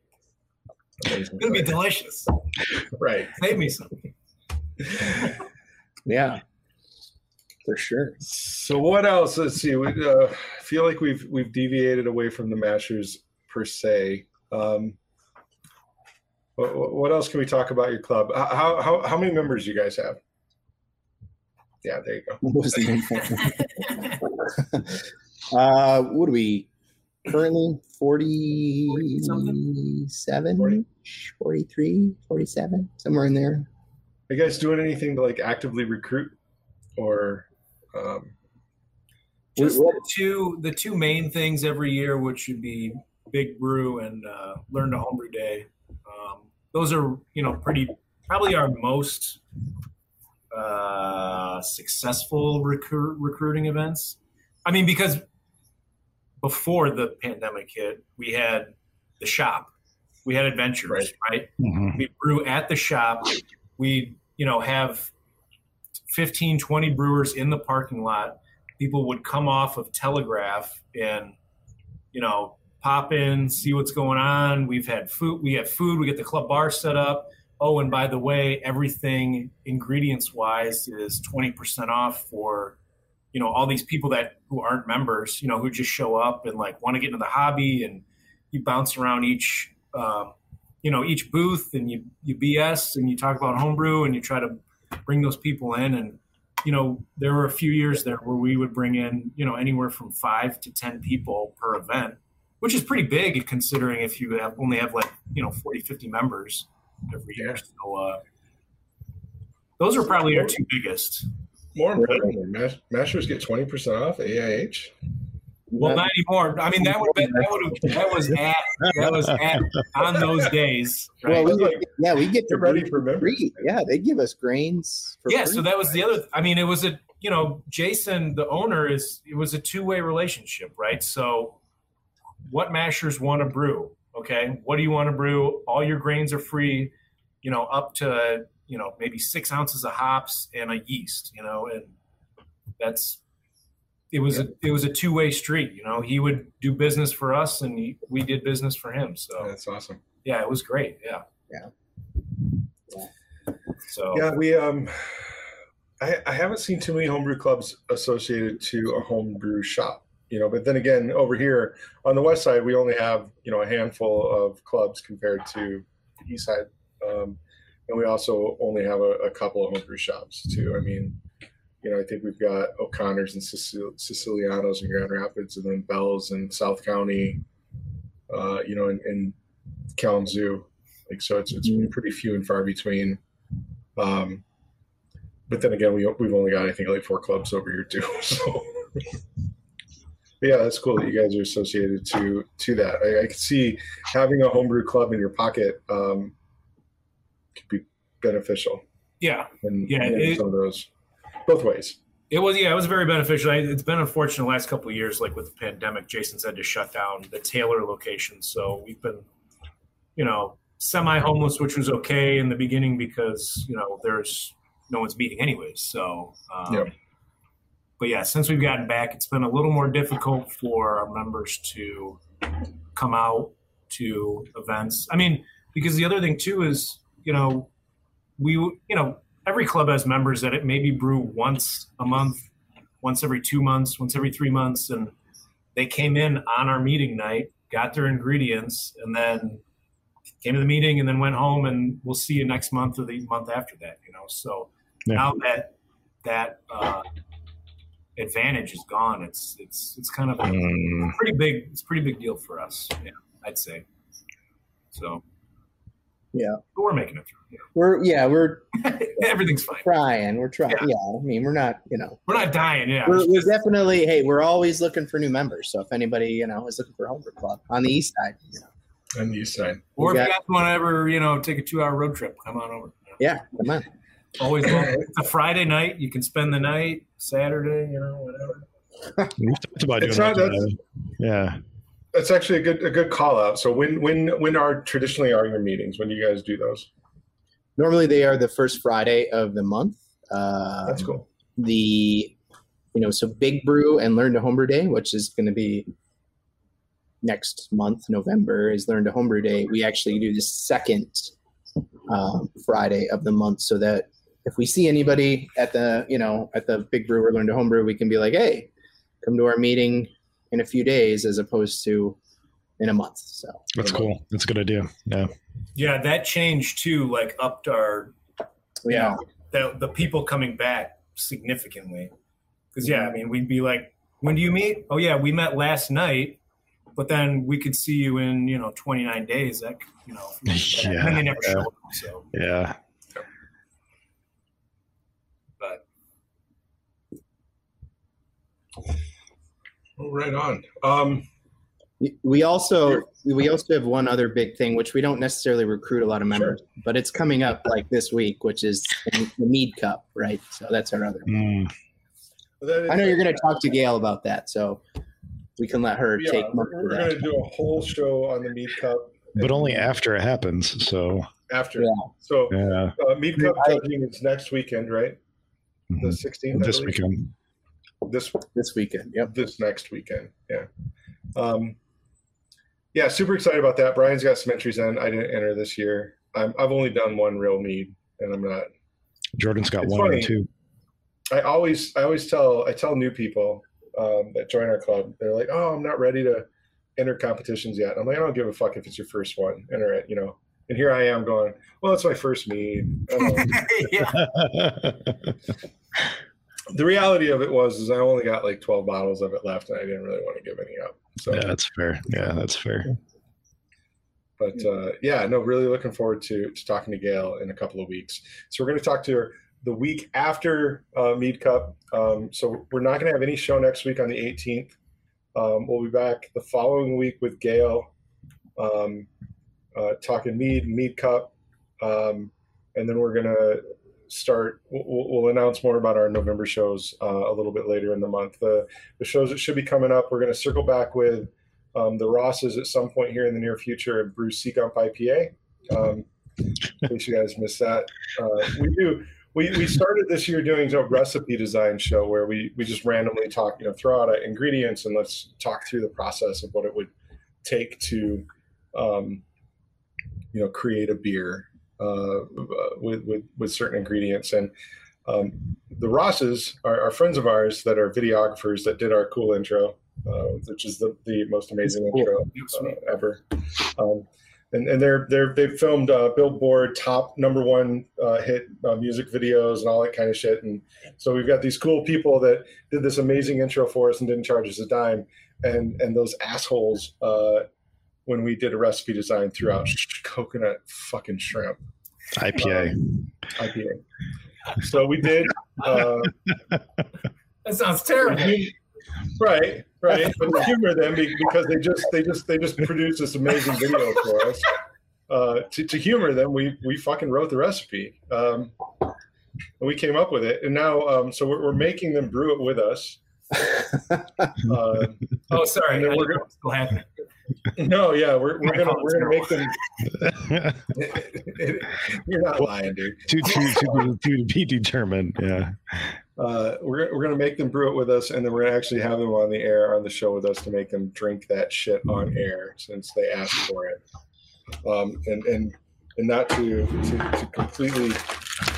Amazing It's gonna be delicious. right. Save me some. Yeah. For sure. So what else? Let's see. We uh, feel like we've we've deviated away from the mashers per se. Um, what, what what else can we talk about your club? How how how many members you guys have? Yeah, there you go. What was the name? uh, what are we currently? 47, 40. 43, 47, somewhere in there. Are you guys doing anything to like actively recruit, or um, Just the two the two main things every year, which should be Big Brew and uh, Learn to Homebrew Day. Um, those are you know pretty probably our most uh, successful recruit, recruiting events. I mean, because before the pandemic hit, we had the shop, we had adventures, Right. right? mhm. we brew at the shop we you know have 15 20 brewers in the parking lot people would come off of telegraph and you know pop in, see what's going on. We've had food. We have food. We get the club bar set up. Oh, and by the way, everything ingredients wise is twenty percent off for you know all these people that who aren't members. You know who just show up and like want to get into the hobby, and you bounce around each. Um, you know each booth and you you BS and you talk about homebrew and you try to bring those people in and you know there were a few years there where we would bring in you know anywhere from five to ten people per event which is pretty big considering if you have only have like you know 40 50 members every year so uh, those are probably our two biggest More importantly, mas- masters get twenty percent off AIH. well not anymore i mean that would that would that was at that was at on those days right? Well, we get, yeah, we get Get to ready brew for members. free. Yeah, they give us grains. For yeah free. so that was the other i mean it was a you know jason the owner is it was a two-way relationship right so what mashers want to brew okay? What do you want to brew? All your grains are free you know up to you know maybe six ounces of hops and a yeast you know and that's it was a it was a two-way street you know? He would do business for us and he, we did business for him so. That's awesome. yeah it was great yeah. Yeah. so. Yeah, we um, I, I haven't seen too many homebrew clubs associated to a homebrew shop. You know, but then again, over here on the west side, we only have you know a handful of clubs compared to the east side, um, and we also only have a, a couple of homebrew shops too. I mean, you know, I think we've got O'Connor's and Sicil- Sicilianos in Grand Rapids, and then Bell's in South County. Uh, you know, in, in Kalamazoo, like so, it's it's pretty few and far between. Um, but then again, we we've only got I think like four clubs over here too. So, yeah, that's cool that you guys are associated to to that. I, I can see having a homebrew club in your pocket um, could be beneficial. yeah And Yeah, and it- some of those both ways. It was yeah, it was very beneficial. I, it's been unfortunate the last couple of years, like with the pandemic. Jason's had to shut down the Taylor location, so we've been, you know, semi-homeless, which was okay in the beginning because you know there's no one's meeting anyways. So, um, Yeah. But yeah, since we've gotten back, it's been a little more difficult for our members to come out to events. I mean, because the other thing too is, you know, we you know every club has members that it maybe brew once a month, once every two months, once every three months, and they came in on our meeting night, got their ingredients, and then came to the meeting and then went home and we'll see you next month or the month after that, you know. So Yeah. now that that uh, advantage is gone, it's it's it's kind of a Mm, pretty big it's a pretty big deal for us. Yeah, I'd say. So Yeah. but we're making it through. you We're yeah, we're. Everything's fine. trying. We're trying. Yeah. Yeah. I mean, we're not. You know, We're not dying. Yeah, we're, we're definitely. Hey, we're always looking for new members. So if anybody you know is looking for a homebrew club on the east side, you know, On the east side. or we if got- you guys want to ever you know take a two-hour road trip, come on over. yeah, come on. Always, welcome. it's a Friday night. You can spend the night, Saturday, you know, whatever. we've talked about doing It's not- that. that's- yeah. That's actually a good a good call out. So when when when are traditionally are your meetings? When do you guys do those? Normally they are the first Friday of the month. Uh, That's cool. the you know so big brew and learn to homebrew day which is going to be next month november is learn to homebrew day we actually do the second um, friday of the month so that if we see anybody at the you know at the big brew or learn to homebrew we can be like hey come to our meeting in a few days as opposed to in a month so That's cool. That's a good idea. Yeah. Yeah, that changed too. Like upped our yeah the the people coming back significantly. Because yeah, I mean, we'd be like, "When do you meet?" Oh yeah, we met last night, but then we could see you in you know 29 days. That you know, and they never Yeah, show up. So, Yeah. Oh, right on. Um, we also we also have one other big thing which we don't necessarily recruit a lot of members but it's coming up like this week which is the mead cup right so that's our other Mm, that is- i know you're going to talk to gail about that so we can let her Yeah, take we're, we're going to do a whole show on the Mead Cup. but only after it happens. So after. Yeah. So yeah. uh, Mead Cup I- judging is next weekend, right? The Mhm. 16th. This weekend. This this weekend yep this next weekend. Yeah. Um, yeah, super excited about that. Brian's got some entries in. I didn't enter this year. I'm, I've only done one real mead, and I'm not. Jordan's got It's one funny. and two. I always, I always tell, I tell new people um, that join our club. They're like, "Oh, I'm not ready to enter competitions yet." I'm like, I don't give a fuck if it's your first one. Enter it, you know. And here I am going, "Well, it's my first mead." I don't know. yeah. the reality of it was, is I only got like 12 bottles of it left, and I didn't really want to give any up. So, yeah, that's fair. Yeah, that's fair. but uh, yeah, no, really looking forward to to talking to Gail in a couple of weeks. So we're going to talk to her the week after uh, Mead Cup. Um, so we're not going to have any show next week on the 18th. Um, we'll be back the following week with Gail, um, uh, talking Mead Mead Cup, um, and then we're going to start. We'll, we'll announce more about our November shows uh, a little bit later in the month. The the shows that should be coming up, we're going to circle back with um, the Rosses at some point here in the near future and brew Sea Gump IPA. Um, in case you guys missed that, uh, we do. We, we started this year doing a recipe design show where we, we just randomly talk, you know, throw out uh, ingredients and let's talk through the process of what it would take to, um, you know, create a beer uh, with, with with certain ingredients. And um, the Rosses are, are friends of ours that are videographers that did our cool intro, uh, which is the, the most amazing Cool. intro uh, ever. Um, and, and they're they're they've filmed uh, Billboard top number one uh, hit uh, music videos and all that kind of shit. And so we've got these cool people that did this amazing intro for us and didn't charge us a dime. And and those assholes uh, when we did a recipe design throughout out sh- coconut fucking shrimp IPA. IPA. So we did. Uh, That sounds terrible. right right but to humor them because they just they just they just produced this amazing video for us uh, to, to humor them we we fucking wrote the recipe um, and we came up with it and now um, so we're, we're making them brew it with us uh, Oh, sorry. And then I we're didn't know it was still happening. no yeah we're, we're gonna we're gonna make them you're not lying dude to, to, to, to be determined. Yeah. uh, we're, we're to make them brew it with us and then we're to actually have them on the air on the show with us to make them drink that shit on air since they asked for it um, and and and not to to, to completely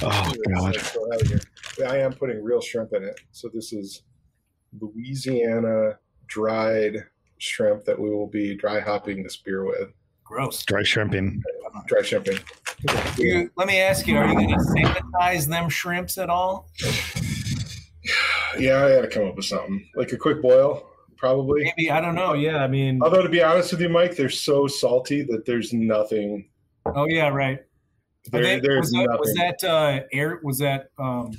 Oh God. Let's go out of here. Yeah, i am putting real shrimp in it so this is louisiana dried shrimp that we will be dry hopping this beer with Gross. Dry shrimping. dry shrimping You- let me ask you: Are you going to sanitize them shrimps at all? yeah i gotta come up with something like a quick boil probably Maybe I don't know. Yeah, I mean, Although to be honest with you, Mike, they're so salty that there's nothing. oh yeah, right. There, they- there's was that, nothing. was that uh, air? Was that um,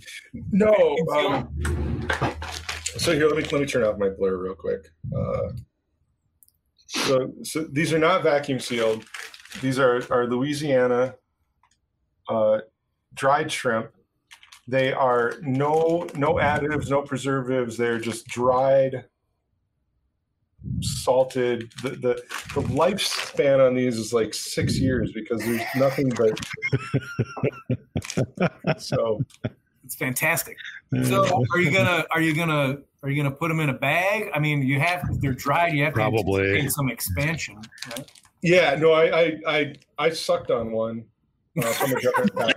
no. Um, so here, let me let me turn off my blur real quick. Uh, so, so these are not vacuum sealed. These are are Louisiana uh, dried shrimp. They are no no additives, no preservatives. They're just dried, salted. The the, the lifespan on these is like six years because there's nothing but. so It's fantastic. So, are you gonna are you gonna are you gonna put them in a bag? I mean, you have if they're dried, you have to Probably. anticipate some expansion, right? yeah, no, I I I, I sucked on one. Uh, from a different pack.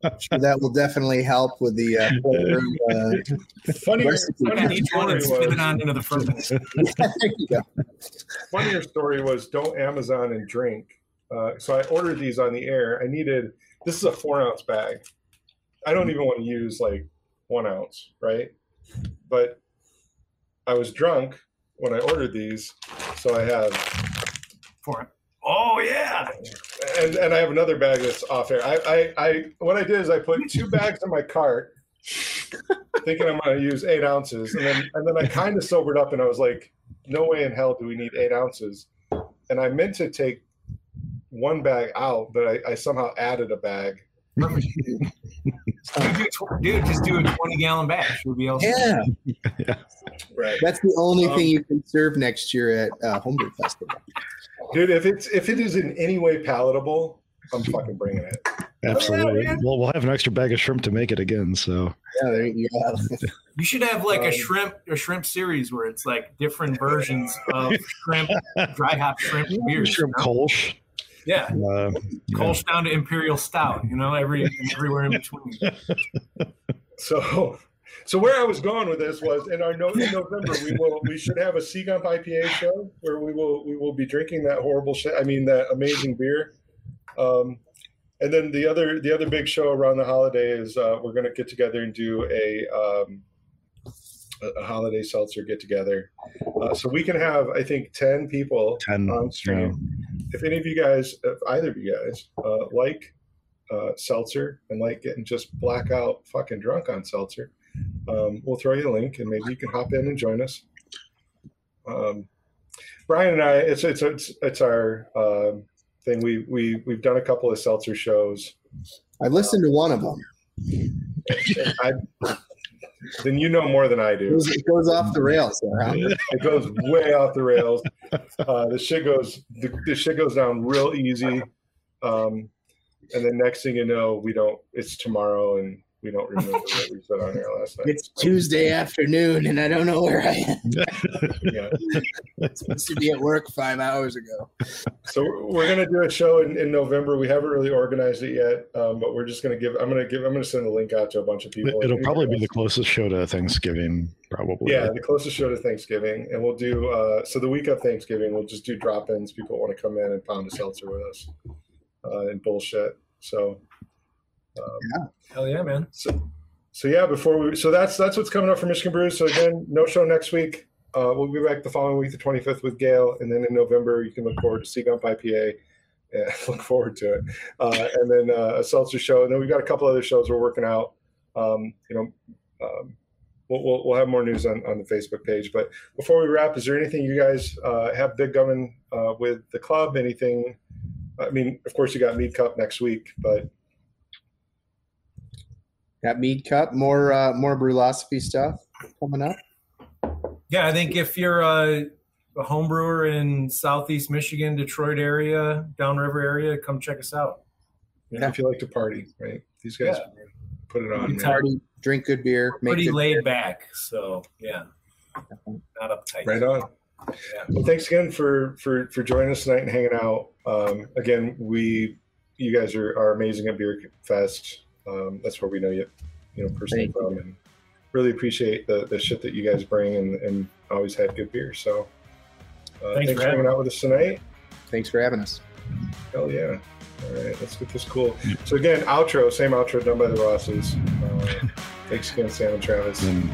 That will definitely help with the uh, flavor, uh, funnier, Recipe. Put in funnier story and spit it was, on into the furnace. there funnier story was don't Amazon and drink. Uh, so I ordered these on the air. I needed this is a four ounce bag. I don't even want to use like one ounce, right? But I was drunk when I ordered these, so I have For it. Oh yeah. and and I have another bag that's off air. I I, I what I did is I put two bags in my cart, thinking I'm going to use eight ounces, and then and then I kind of sobered up and I was like, no way in hell do we need eight ounces, and I meant to take one bag out, but I, I somehow added a bag. Perfect. Dude, dude, just do a 20 gallon batch. We'll be able to- Yeah, Right, that's the only Um, thing you can serve next year at uh, Homebrew Festival. dude. If it's if it is in any way palatable, I'm fucking bringing it. Absolutely. yeah. well, we'll have an extra bag of shrimp to make it again. So Yeah, there you go. You should have like Um, a shrimp a shrimp series where it's like different versions of shrimp, dry hop shrimp beers. you shrimp know? Kolsch. Yeah, Uh, yeah. Down to imperial stout. You know, every everywhere in between. So, so where I was going with this was in our no, in November we will we should have a Sea Gump IPA show where we will we will be drinking that horrible shit. I mean that amazing beer. Um, and then the other the other big show around the holiday is uh, we're going to get together and do a um, a, a holiday seltzer get together. Uh, so we can have I think ten people 10. on stream. If any of you guys, if either of you guys, uh, like uh, seltzer and like getting just blackout fucking drunk on seltzer, um, we'll throw you a link and maybe you can hop in and join us. Um, Brian and I, it's it's it's, it's our um, thing. We we we've done a couple of seltzer shows. I listened to one of them. I, then you know more than I It do. goes, it goes off the rails? It goes way off the rails. Uh, the shit goes the, the shit goes down real easy. Um, and then next thing you know, we don't. It's tomorrow, and we don't remember what we said on air last night. It's Tuesday afternoon, and I don't know where I am. yeah. supposed to be at work five hours ago. So we're gonna do a show in, in November. We haven't really organized it yet, um, but we're just gonna give. I'm gonna give. I'm gonna send a link out to a bunch of people. It'll probably be the closest show to Thanksgiving, probably. Yeah, the closest show to Thanksgiving, and we'll do. Uh, so the week of Thanksgiving, we'll just do drop-ins. People want to come in and pound a seltzer with us, uh, and bullshit. So, um, Hell yeah, man. so, so yeah. Before we, so that's that's what's coming up for Michigan Brews. So again, no show next week. Uh, we'll be back the following week, the 25th, with Gail, and then in November you can look forward to Sea Gump IPA. Yeah, look forward to it. Uh, and then uh, a seltzer show, and then we've got a couple other shows we're working out. Um, you know, um, we'll, we'll, we'll have more news on, on the Facebook page. But before we wrap, is there anything you guys uh, have big coming uh, with the club? Anything? I mean, of course, you got Mead Cup next week, but Got Mead Cup, more uh, more Brulosophy stuff coming up. Yeah, I think if you're a, a home brewer in Southeast Michigan, Detroit area, Downriver area, come check us out. Yeah. If you like to party, right? These guys Yeah. put it on. Good man. time. Party, drink good beer, make Pretty good laid back, so yeah, not uptight. Right on. Yeah. Well, thanks again for for for joining us tonight and hanging out. Um, again, we you guys are, are amazing at Beer Fest. Um, that's where we know you, you know, personally Thank you. from, and really appreciate the the shit that you guys bring and and always had good beer. So, uh, Thanks thanks, for for hanging having out with us tonight. Thanks for having us. Hell yeah! All right, let's get this cool. So again, outro, same outro done by the Rosses. Uh, thanks again, Sam and Travis. And